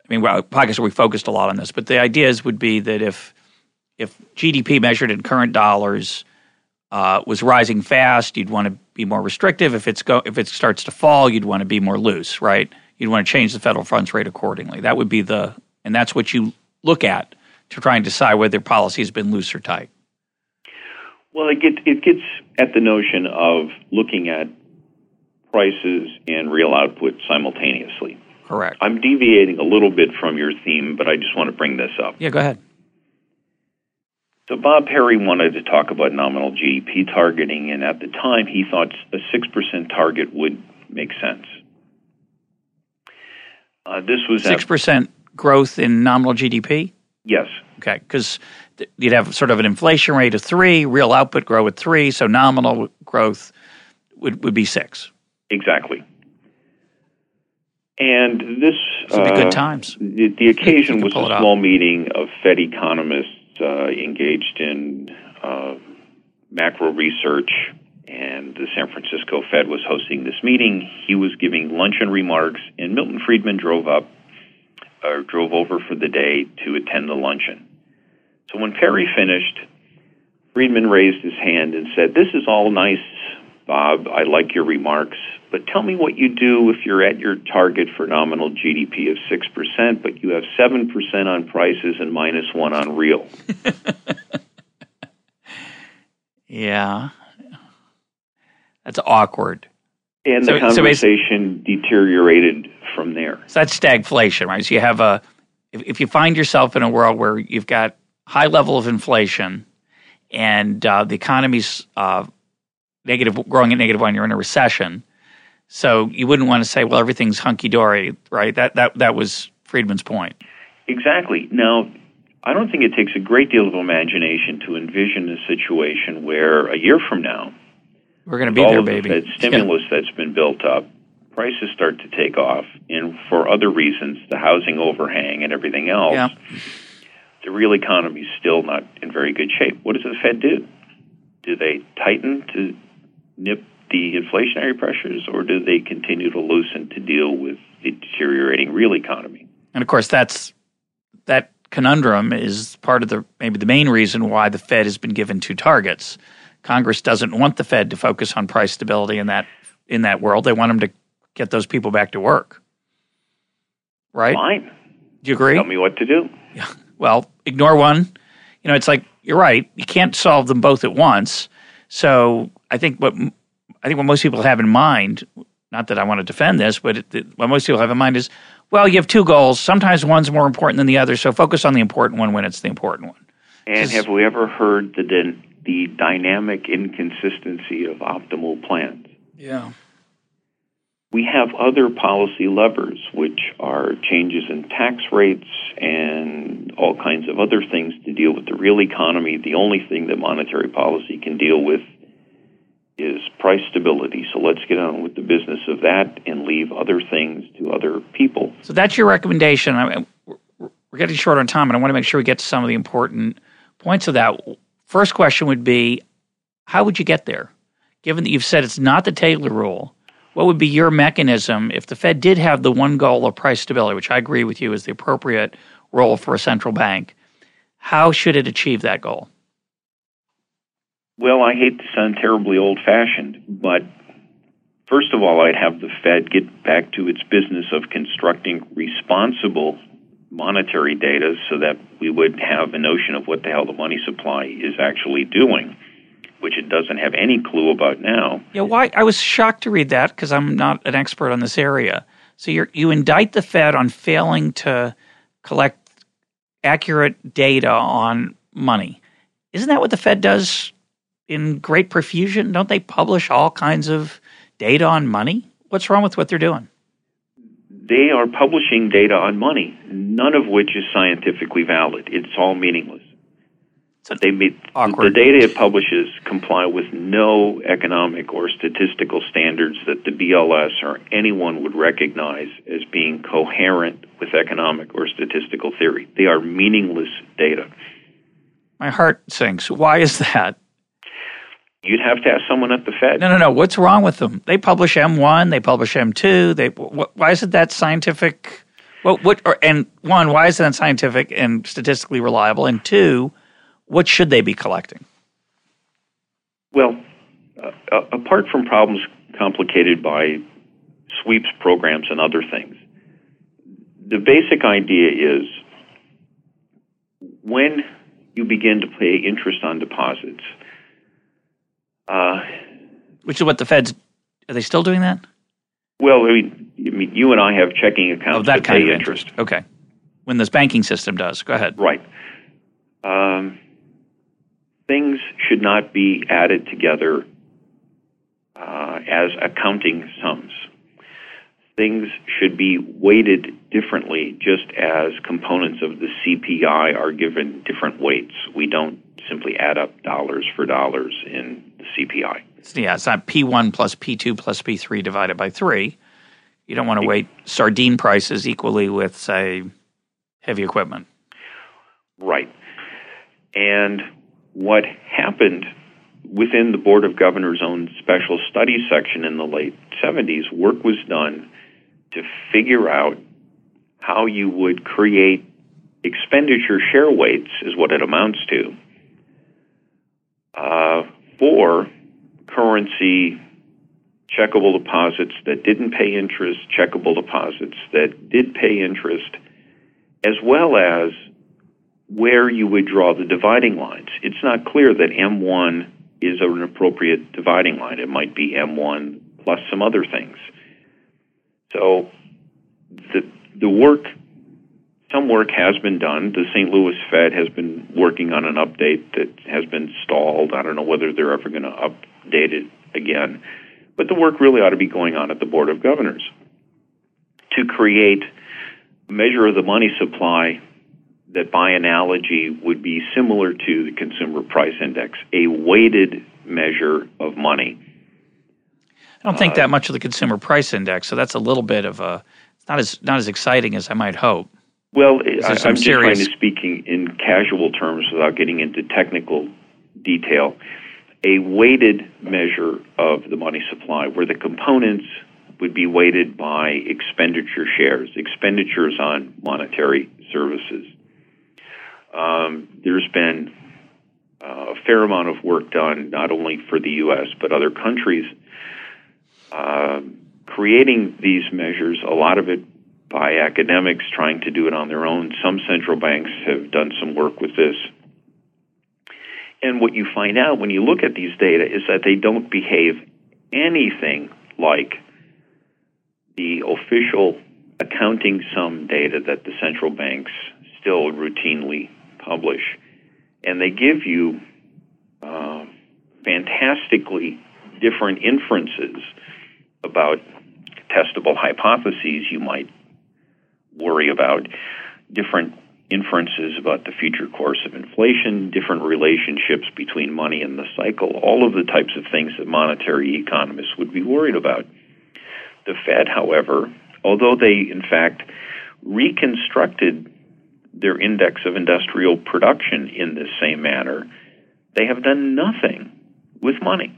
I mean, well, podcast we focused a lot on this, but the ideas would be that if if GDP measured in current dollars uh, was rising fast, you'd want to be more restrictive. If it's go if it starts to fall, you'd want to be more loose, right? You'd want to change the federal funds rate accordingly. That would be the and that's what you look at to try and decide whether policy has been loose or tight. Well, it gets it gets at the notion of looking at prices and real output simultaneously. Correct. I'm deviating a little bit from your theme, but I just want to bring this up. Yeah, go ahead. So Bob Parry wanted to talk about nominal GDP targeting, and at the time he thought a 6% target would make sense. Uh, this was Six percent growth in nominal GDP. yes, Okay, because you'd have sort of an inflation rate of three, real output grow at three, so nominal growth would, would be six. exactly. And this be uh, good times. The, the occasion was a small meeting of Fed economists uh, engaged in uh, macro research, and the San Francisco Fed was hosting this meeting. He was giving luncheon remarks, and Milton Friedman drove up, or drove over for the day to attend the luncheon. So when Parry finished, Friedman raised his hand and said, "This is all nice, Bob. I like your remarks." But tell me what you do if you're at your target for nominal GDP of 6%, but you have 7% on prices and minus 1 on real. Yeah, that's awkward. And So- the so conversation deteriorated from there. So that's stagflation, right? So you have a if, if you find yourself in a world where you've got high level of inflation and uh, the economy's uh, negative, growing at negative one, you're in a recession. So you wouldn't want to say, well, everything's hunky dory, right? That that that was Friedman's point. Exactly. Now, I don't think it takes a great deal of imagination to envision a situation where a year from now, We're going to be all there, of baby. the Fed stimulus that's been built up, prices start to take off, and for other reasons, the housing overhang and everything else, Yeah. the real economy is still not in very good shape. What does the Fed do? Do they tighten to nip the inflationary pressures, or do they continue to loosen to deal with the deteriorating real economy? And of course, that's that conundrum is part of the maybe the main reason why the Fed has been given two targets. Congress doesn't want the Fed to focus on price stability in that in that world. They want them to get those people back to work. Right? Fine. Do you agree? Tell me what to do. Well, ignore one. You know, it's like you're right. You can't solve them both at once. So I think what I think what most people have in mind, not that I want to defend this, but it, what most people have in mind is, well, you have two goals. Sometimes one's more important than the other, so focus on the important one when it's the important one. And have we ever heard the dy- the dynamic inconsistency of optimal plans? Yeah. We have other policy levers, which are changes in tax rates and all kinds of other things to deal with the real economy. The only thing that monetary policy can deal with is price stability. So let's get on with the business of that and leave other things to other people. So that's your recommendation. I, we're- getting short on time, and I want to make sure we get to some of the important points of that. First question would be, how would you get there? given that you've said it's not the Taylor rule, what would be your mechanism if the Fed did have the one goal of price stability, which I agree with you is the appropriate role for a central bank? How should it achieve that goal? Well, I hate to sound terribly old fashioned, but first of all, I'd have the Fed get back to its business of constructing responsible monetary data so that we would have a notion of what the hell the money supply is actually doing, which it doesn't have any clue about now. Yeah, why? I was shocked to read that because I'm not an expert on this area. So you you indict the Fed on failing to collect accurate data on money. Isn't that what the Fed does in great profusion? Don't they publish all kinds of data on money? What's wrong with what they're doing? They are publishing data on money, none of which is scientifically valid. It's all meaningless. So they meet, awkward. The data it publishes comply with no economic or statistical standards that the BLS or anyone would recognize as being coherent with economic or statistical theory. They are meaningless data. My heart sinks. Why is that? You'd have to ask someone at the Fed. No, no, no. What's wrong with them? They publish M1, they publish M2. They wh- why is it that scientific? What what or, and one, why isn't that scientific and statistically reliable? And two, what should they be collecting? Well, uh, apart from problems complicated by sweeps programs and other things, the basic idea is when you begin to pay interest on deposits uh, Which is what the Feds are they still doing that? Well, I mean, I mean you and I have checking accounts oh, that, that kind pay of interest. interest. Okay, when this banking system does, go ahead. Right. Um, things should not be added together uh, as accounting sums. Things should be weighted differently, just as components of the CPI are given different weights. We don't simply add up dollars for dollars in CPI. Yeah, it's not P1 plus P2 plus P3 divided by 3. You don't want to weight sardine prices equally with, say, heavy equipment. Right. And what happened within the Board of Governors' own special studies section in the late 70s, work was done to figure out how you would create expenditure share weights, is what it amounts to, uh, for currency checkable deposits that didn't pay interest, checkable deposits that did pay interest, as well as where you would draw the dividing lines. It's not clear that M1 is an appropriate dividing line. It might be M1 plus some other things. So the the work some work has been done. The St. Louis Fed has been working on an update that has been stalled. I don't know whether they're ever going to update it again. But the work really ought to be going on at the Board of Governors to create a measure of the money supply that, by analogy, would be similar to the Consumer Price Index, a weighted measure of money. I don't think uh, that much of the Consumer Price Index, so that's a little bit of a not as not as exciting as I might hope. Well, I, am just trying to speaking in casual terms without getting into technical detail. A weighted measure of the money supply, where the components would be weighted by expenditure shares, expenditures on monetary services. Um, there's been uh, a fair amount of work done, not only for the U.S., but other countries, uh, creating these measures, a lot of it by academics trying to do it on their own. Some central banks have done some work with this. And what you find out when you look at these data is that they don't behave anything like the official accounting sum data that the central banks still routinely publish. And they give you uh, fantastically different inferences about testable hypotheses you might worry about different inferences about the future course of inflation, different relationships between money and the cycle, all of the types of things that monetary economists would be worried about. The Fed, however, although they in fact reconstructed their index of industrial production in this same manner, they have done nothing with money.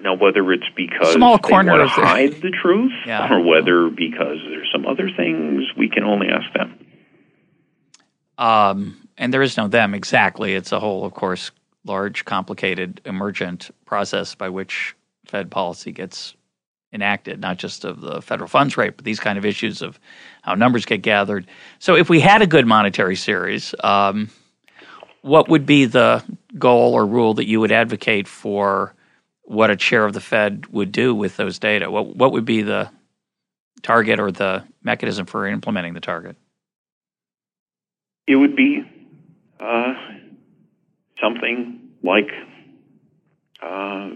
Now, whether it's because Small they want to the- hide the truth, Yeah. or whether because there's some other things, we can only ask them. Um, and there is no them exactly. It's a whole, of course, large, complicated, emergent process by which Fed policy gets enacted, not just of the federal funds rate, but these kind of issues of how numbers get gathered. So, if we had a good monetary series, um, what would be the goal or rule that you would advocate for what a chair of the Fed would do with those data? What what would be the target or the mechanism for implementing the target? It would be uh, something like uh,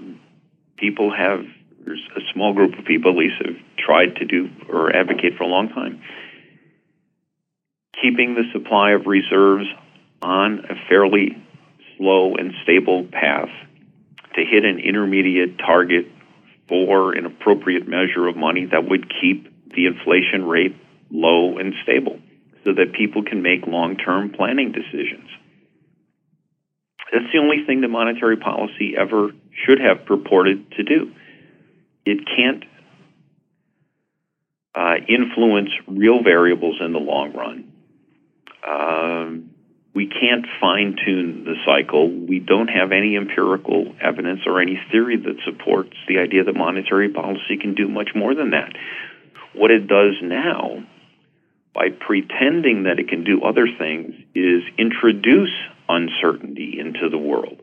people have, a small group of people at least have tried to do or advocate for a long time. Keeping the supply of reserves on a fairly slow and stable path to hit an intermediate target for an appropriate measure of money that would keep the inflation rate low and stable so that people can make long term planning decisions. That's the only thing that monetary policy ever should have purported to do. It can't uh, influence real variables in the long run. Um, we can't fine tune the cycle. We don't have any empirical evidence or any theory that supports the idea that monetary policy can do much more than that. What it does now, by pretending that it can do other things, is introduce uncertainty into the world.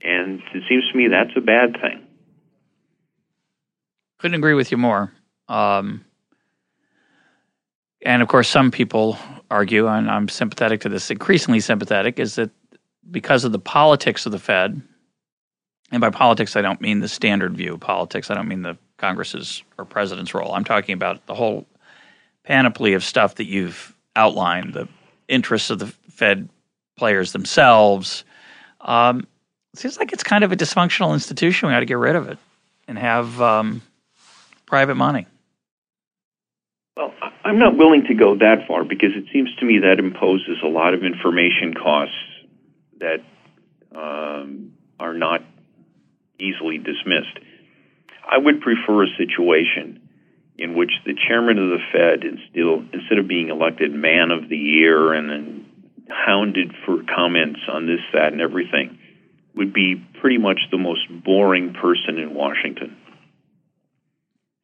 And it seems to me that's a bad thing. Couldn't agree with you more. Um, and of course, some people argue, and I'm sympathetic to this, increasingly sympathetic, is that because of the politics of the Fed, and by politics, I don't mean the standard view of politics, I don't mean the Congress's or president's role. I'm talking about the whole panoply of stuff that you've outlined, the interests of the Fed players themselves. Um, seems like it's kind of a dysfunctional institution. We ought to get rid of it and have um, private money. I'm not willing to go that far because it seems to me that imposes a lot of information costs that um, are not easily dismissed. I would prefer a situation in which the chairman of the Fed, instead, instead of being elected man of the year and then hounded for comments on this, that, and everything, would be pretty much the most boring person in Washington.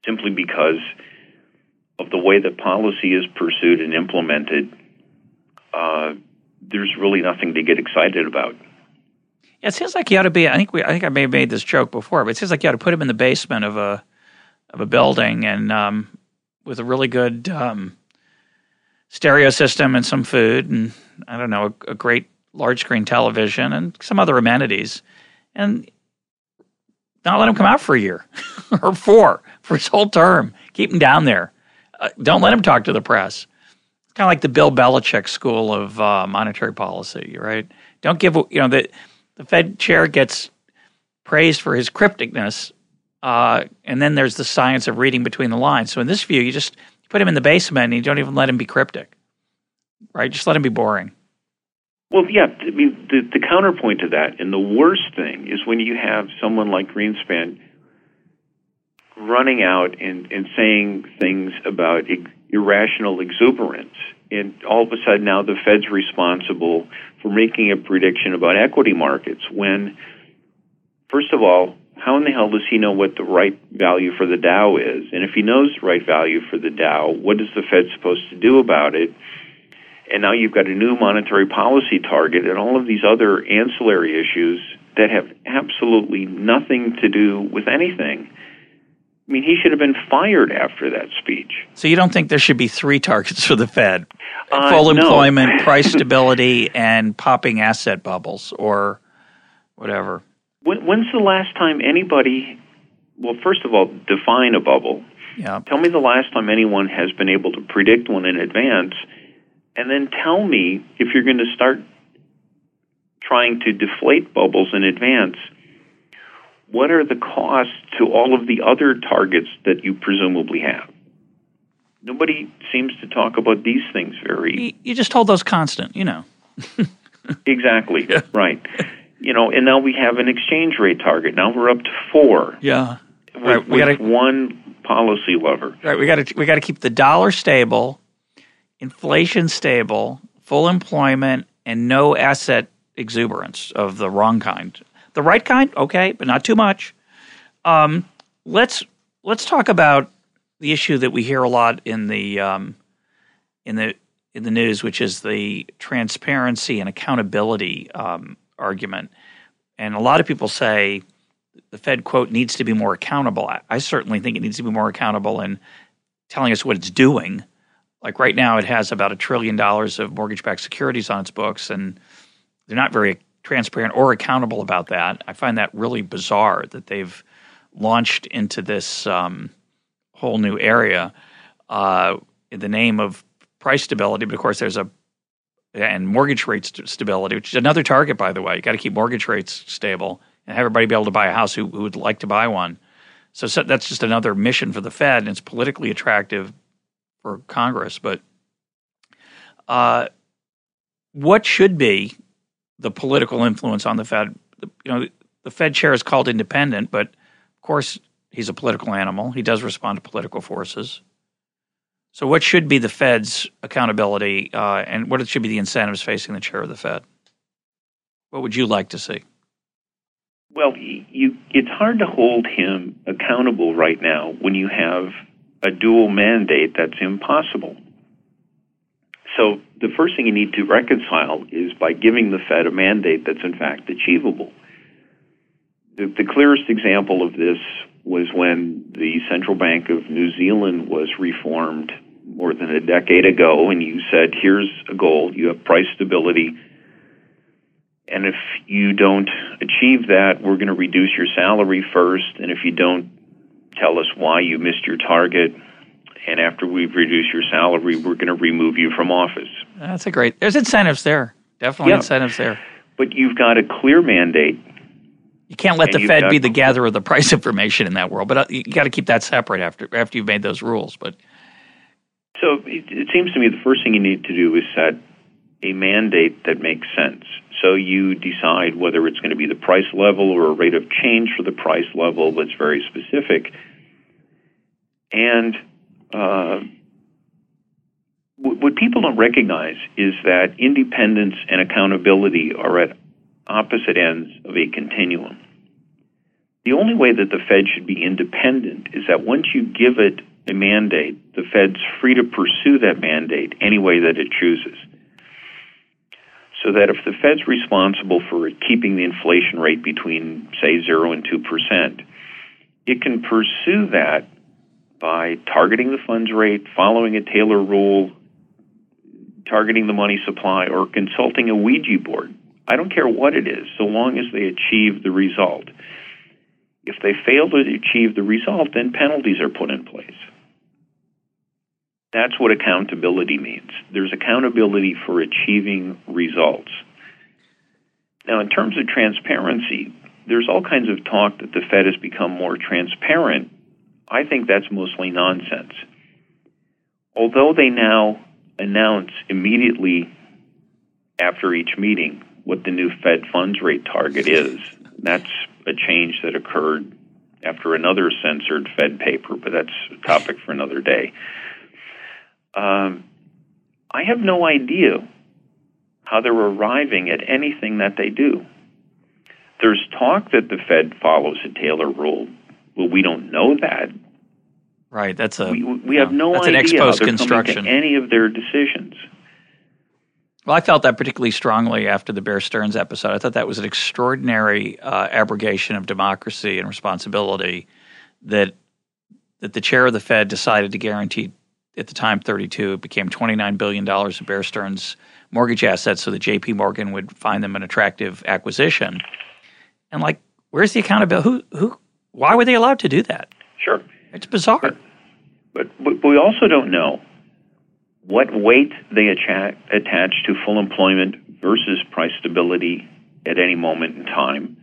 Simply because of the way that policy is pursued and implemented, uh, there's really nothing to get excited about. It seems like he ought to be. I think we. I think I may have made this joke before, but it seems like you ought to put him in the basement of a of a building and um, with a really good um, stereo system and some food and I don't know a, a great large screen television and some other amenities, and not let him come out for a year or four for his whole term. Keep him down there. Uh, don't let him talk to the press. It's kind of like the Bill Belichick school of uh, monetary policy, right? Don't give you know the the Fed chair gets praised for his crypticness, uh, and then there's the science of reading between the lines. So in this view, you just put him in the basement and you don't even let him be cryptic, right? Just let him be boring. Well, yeah, I mean, the, the counterpoint to that, and the worst thing, is when you have someone like Greenspan running out and, and saying things about irrational exuberance. And all of a sudden now the Fed's responsible for making a prediction about equity markets when, first of all, how in the hell does he know what the right value for the Dow is? And if he knows the right value for the Dow, what is the Fed supposed to do about it? And now you've got a new monetary policy target and all of these other ancillary issues that have absolutely nothing to do with anything. I mean, he should have been fired after that speech. So you don't think there should be three targets for the Fed? Uh, Full no. employment, price stability, and popping asset bubbles, or whatever. When, when's the last time anybody, well, first of all, define a bubble. Yeah. Tell me the last time anyone has been able to predict one in advance, and then tell me if you're going to start trying to deflate bubbles in advance, what are the costs to all of the other targets that you presumably have? Nobody seems to talk about these things very You, you just hold those constant, you know. exactly right. You know, and now we have an exchange rate target. Now we're up to four. Yeah. With, right. We got one policy lever. Right. We got to we got to keep the dollar stable, inflation stable, full employment, and no asset exuberance of the wrong kind. The right kind, okay, but not too much. Um, let's let's talk about the issue that we hear a lot in the um, in the in the news, which is the transparency and accountability um, argument. And a lot of people say the Fed quote needs to be more accountable. I, I certainly think it needs to be more accountable in telling us what it's doing. Like right now, it has about a trillion dollars of mortgage-backed securities on its books, and they're not very transparent or accountable about that. I find that really bizarre that they've launched into this um, whole new area uh, in the name of price stability. But of course, there's a and mortgage rate stability, which is another target, by the way. You got to keep mortgage rates stable and have everybody be able to buy a house who, who would like to buy one. So, so, that's just another mission for the Fed, and it's politically attractive for Congress. But uh, what should be the political influence on the Fed? You know, the Fed chair is called independent, but of course he's a political animal. He does respond to political forces. So, what should be the Fed's accountability, uh, and what should be the incentives facing the chair of the Fed? What would you like to see? Well, you, it's hard to hold him accountable right now when you have a dual mandate that's impossible. So, the first thing you need to reconcile is by giving the Fed a mandate that's in fact achievable. The, the clearest example of this was when the Central Bank of New Zealand was reformed more than a decade ago, and you said, here's a goal, you have price stability, and if you don't achieve that, we're going to reduce your salary first, and if you don't tell us why you missed your target, and after we've reduced your salary, we're going to remove you from office. That's a great, there's incentives there. Definitely yeah. incentives there. But you've got a clear mandate you can't let the Fed be the gatherer of the price information in that world, but uh, you got to keep that separate after after you've made those rules. But so it, it seems to me the first thing you need to do is set a mandate that makes sense. So you decide whether it's going to be the price level or a rate of change for the price level that's very specific. And uh, what people don't recognize is that independence and accountability are at opposite ends of a continuum. The only way that the Fed should be independent is that once you give it a mandate, the Fed's free to pursue that mandate any way that it chooses. So that if the Fed's responsible for keeping the inflation rate between, say, 0 and 2%, it can pursue that by targeting the funds rate, following a Taylor rule, targeting the money supply, or consulting a Ouija board. I don't care what it is, so long as they achieve the result. If they fail to achieve the result, then penalties are put in place. That's what accountability means. There's accountability for achieving results. Now, in terms of transparency, there's all kinds of talk that the Fed has become more transparent. I think that's mostly nonsense. Although they now announce immediately after each meeting what the new Fed funds rate target is. That's a change that occurred after another censored Fed paper, but that's a topic for another day. Um, I have no idea how they're arriving at anything that they do. There's talk that the Fed follows a Taylor rule. Well, we don't know that. Right. That's a we, we have no that's idea an ex post construction. any of their decisions. Well, I felt that particularly strongly after the Bear Stearns episode. I thought that was an extraordinary uh, abrogation of democracy and responsibility that that the chair of the Fed decided to guarantee at the time 32 it became 29 billion dollars of Bear Stearns mortgage assets so that JP Morgan would find them an attractive acquisition. And like where's the accountability who who why were they allowed to do that? Sure. It's bizarre. But, but, but we also don't know what weight they attach to full employment versus price stability at any moment in time.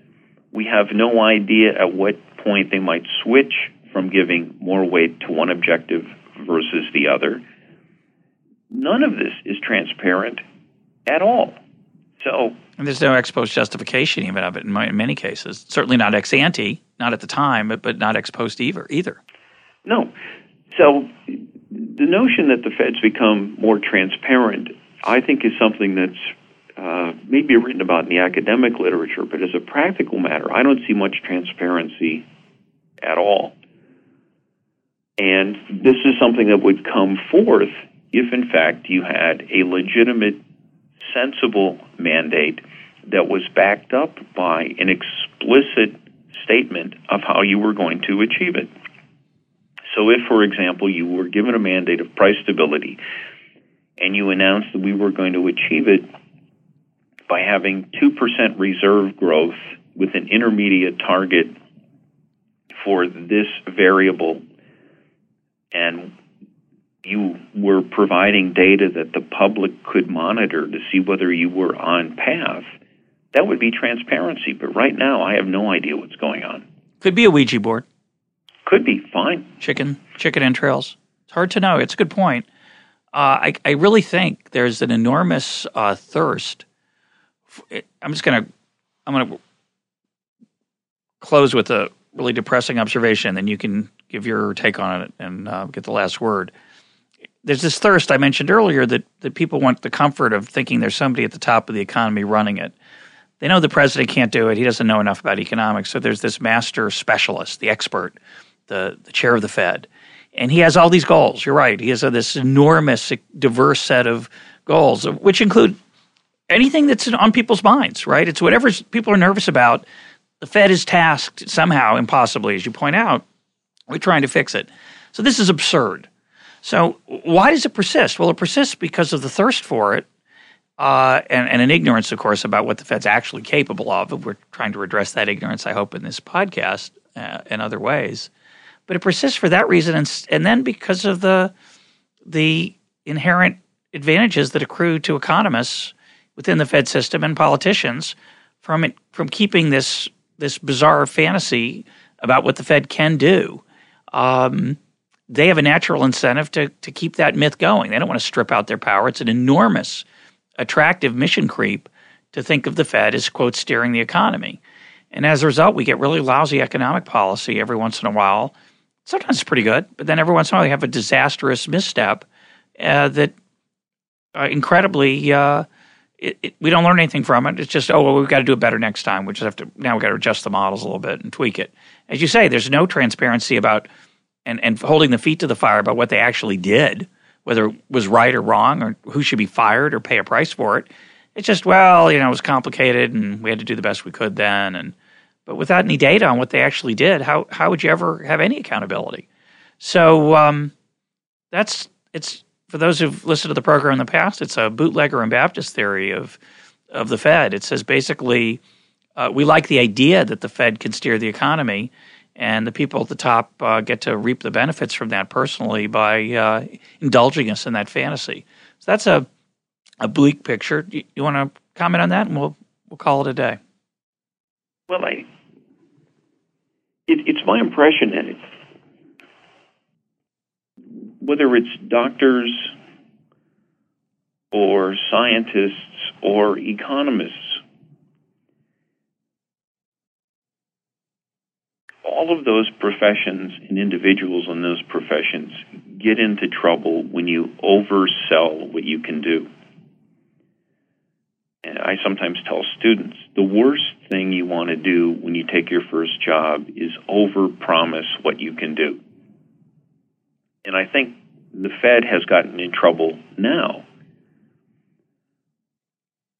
We have no idea at what point they might switch from giving more weight to one objective versus the other. None of this is transparent at all. So, and there's no ex post justification even of it in, my, in many cases. Certainly not ex ante, not at the time, but, but not ex post either. Either. No. So, the notion that the Fed's become more transparent, I think, is something that's uh, maybe written about in the academic literature, but as a practical matter, I don't see much transparency at all. And this is something that would come forth if, in fact, you had a legitimate, sensible mandate that was backed up by an explicit statement of how you were going to achieve it. So, if, for example, you were given a mandate of price stability and you announced that we were going to achieve it by having 2% reserve growth with an intermediate target for this variable and you were providing data that the public could monitor to see whether you were on path, that would be transparency. But right now, I have no idea what's going on. Could be a Ouija board. Could be fine. Chicken, chicken entrails. It's hard to know. It's a good point. Uh, I, I really think there's an enormous uh, thirst. I'm just gonna, I'm gonna close with a really depressing observation, and then you can give your take on it and uh, get the last word. There's this thirst I mentioned earlier that, that people want the comfort of thinking there's somebody at the top of the economy running it. They know the president can't do it. He doesn't know enough about economics. So there's this master specialist, the expert, the, the chair of the Fed. And he has all these goals. You're right. He has a, this enormous, diverse set of goals, which include anything that's on people's minds, right? It's whatever people are nervous about the Fed is tasked somehow, impossibly, as you point out, we're trying to fix it. So this is absurd. So why does it persist? Well, it persists because of the thirst for it, uh, and, and, an ignorance, of course, about what the Fed's actually capable of. We're trying to address that ignorance, I hope, in this podcast uh, and other ways. But it persists for that reason, and, and then because of the the inherent advantages that accrue to economists within the Fed system and politicians from it, from keeping this this bizarre fantasy about what the Fed can do. Um, they have a natural incentive to to keep that myth going. They don't want to strip out their power. It's an enormous, attractive mission creep to think of the Fed as quote steering the economy. And as a result, we get really lousy economic policy every once in a while. Sometimes it's pretty good, but then every once in a while we have a disastrous misstep uh, that uh, incredibly uh, it, it, we don't learn anything from it. It's just, oh, well, we've got to do it better next time. We just have to, now we've got to adjust the models a little bit and tweak it. As you say, there's no transparency about and, and holding the feet to the fire about what they actually did, whether it was right or wrong, or who should be fired or pay a price for it. It's just, well, you know, it was complicated and we had to do the best we could then. And, but without any data on what they actually did, how, how would you ever have any accountability? So um, that's, it's, for those who've listened to the program in the past, it's a bootlegger and Baptist theory of of the Fed. It says basically uh, we like the idea that the Fed can steer the economy, and the people at the top uh, get to reap the benefits from that personally by uh, indulging us in that fantasy. So that's a a bleak picture. You, you want to comment on that, and we'll we'll call it a day. Well, I it, it's my impression that it, whether it's doctors or scientists or economists, all of those professions and individuals in those professions get into trouble when you oversell what you can do. And I sometimes tell students the worst thing you want to do when you take your first job is overpromise what you can do. And I think the Fed has gotten in trouble now,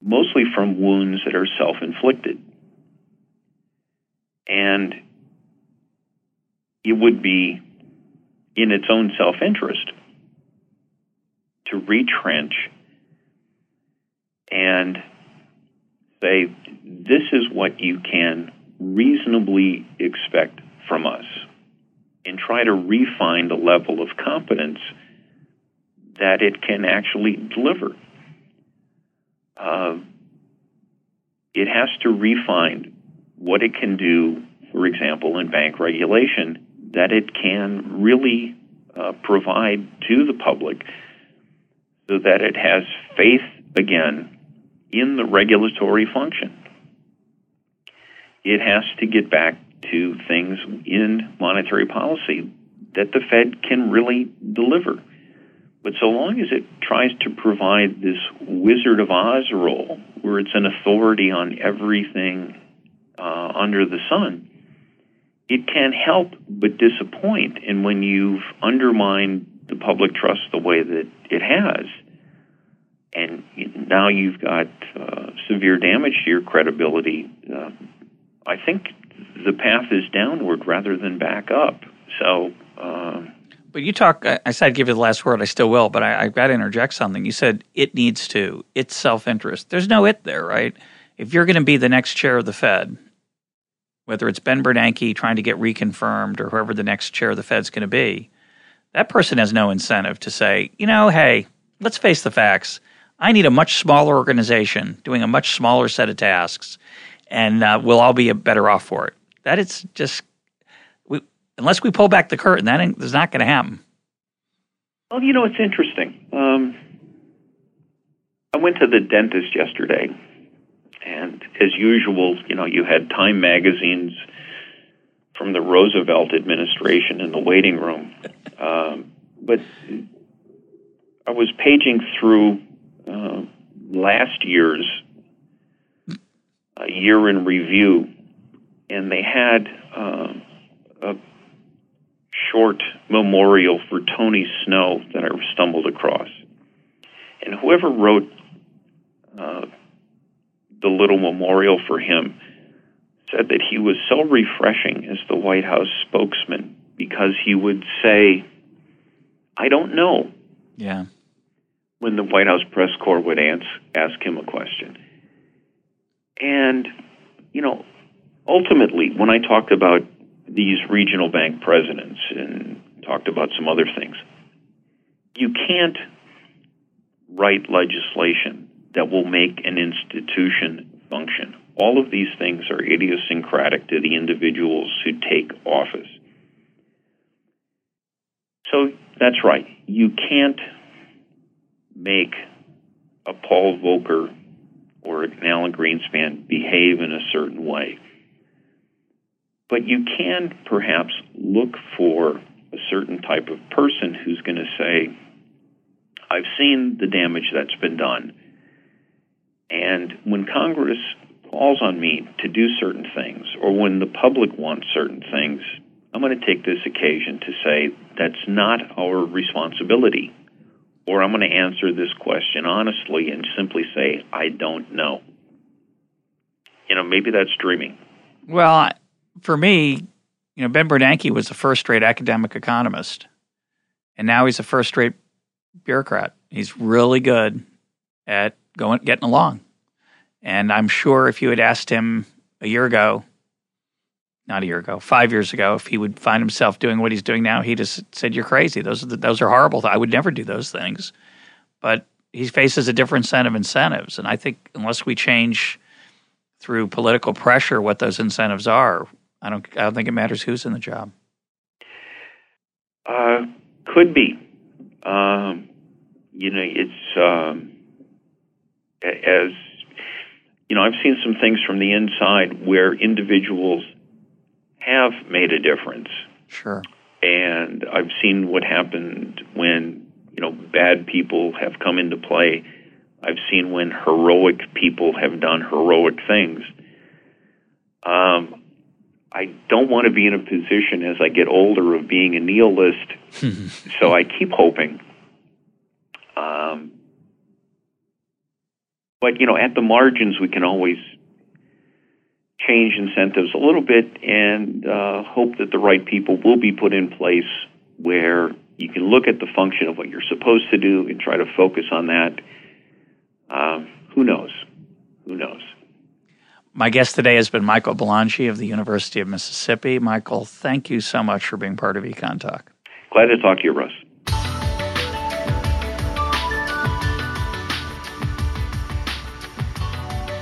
mostly from wounds that are self inflicted. And it would be in its own self interest to retrench and say, this is what you can reasonably expect from us and try to refine the level of competence that it can actually deliver. Uh, it has to refine what it can do, for example, in bank regulation, that it can really uh, provide to the public so that it has faith again in the regulatory function. It has to get back to things in monetary policy that the Fed can really deliver. But so long as it tries to provide this Wizard of Oz role, where it's an authority on everything uh, under the sun, it can't help but disappoint. And when you've undermined the public trust the way that it has, and now you've got uh, severe damage to your credibility, uh, I think the path is downward rather than back up. So. Uh, but you talk, I said I'd give you the last word. I still will, but I, have got to interject something. You said it needs to. It's self interest. There's no it there, right? If you're going to be the next chair of the Fed, whether it's Ben Bernanke trying to get reconfirmed or whoever the next chair of the Fed's going to be, that person has no incentive to say, you know, hey, let's face the facts. I need a much smaller organization doing a much smaller set of tasks, and uh, we'll all be better off for it. That is just, we, unless we pull back the curtain, that is not going to happen. Well, you know, it's interesting. Um, I went to the dentist yesterday and as usual, you know, you had Time magazines from the Roosevelt administration in the waiting room. Um, but I was paging through uh, last year's uh, year in review, and they had uh, a short memorial for Tony Snow that I stumbled across. And whoever wrote uh, the little memorial for him, said that he was so refreshing as the White House spokesman because he would say, I don't know. Yeah. When the White House press corps would ask, ask him a question. And, you know, ultimately, when I talked about these regional bank presidents and talked about some other things, you can't write legislation that will make an institution function. All of these things are idiosyncratic to the individuals who take office. So that's right. You can't make a Paul Volcker or an Alan Greenspan behave in a certain way. But you can perhaps look for a certain type of person who's going to say, I've seen the damage that's been done. And when Congress calls on me to do certain things, or when the public wants certain things, I'm going to take this occasion to say that's not our responsibility. Or I'm going to answer this question honestly and simply say, I don't know. You know, maybe that's dreaming. Well, for me, you know, Ben Bernanke was a first rate academic economist, and now he's a first rate bureaucrat. He's really good at going getting along. And I'm sure if you had asked him a year ago, not a year ago, five years ago, if he would find himself doing what he's doing now, he just said, "You're crazy. Those are the, those are horrible. I would never do those things." But he faces a different set of incentives, and I think unless we change through political pressure what those incentives are, I don't I don't think it matters who's in the job. Uh, could be. Um, you know, it's um, as you know, I've seen some things from the inside where individuals have made a difference. Sure. And I've seen what happened when, you know, bad people have come into play. I've seen when heroic people have done heroic things. Um, I don't want to be in a position as I get older of being a nihilist, so I keep hoping. Um, but, you know, at the margins, we can always change incentives a little bit and uh, hope that the right people will be put in place where you can look at the function of what you're supposed to do and try to focus on that. Uh, who knows? Who knows? My guest today has been Michael Belongia of the University of Mississippi. Michael, thank you so much for being part of Econ Talk. Glad to talk to you, Russ.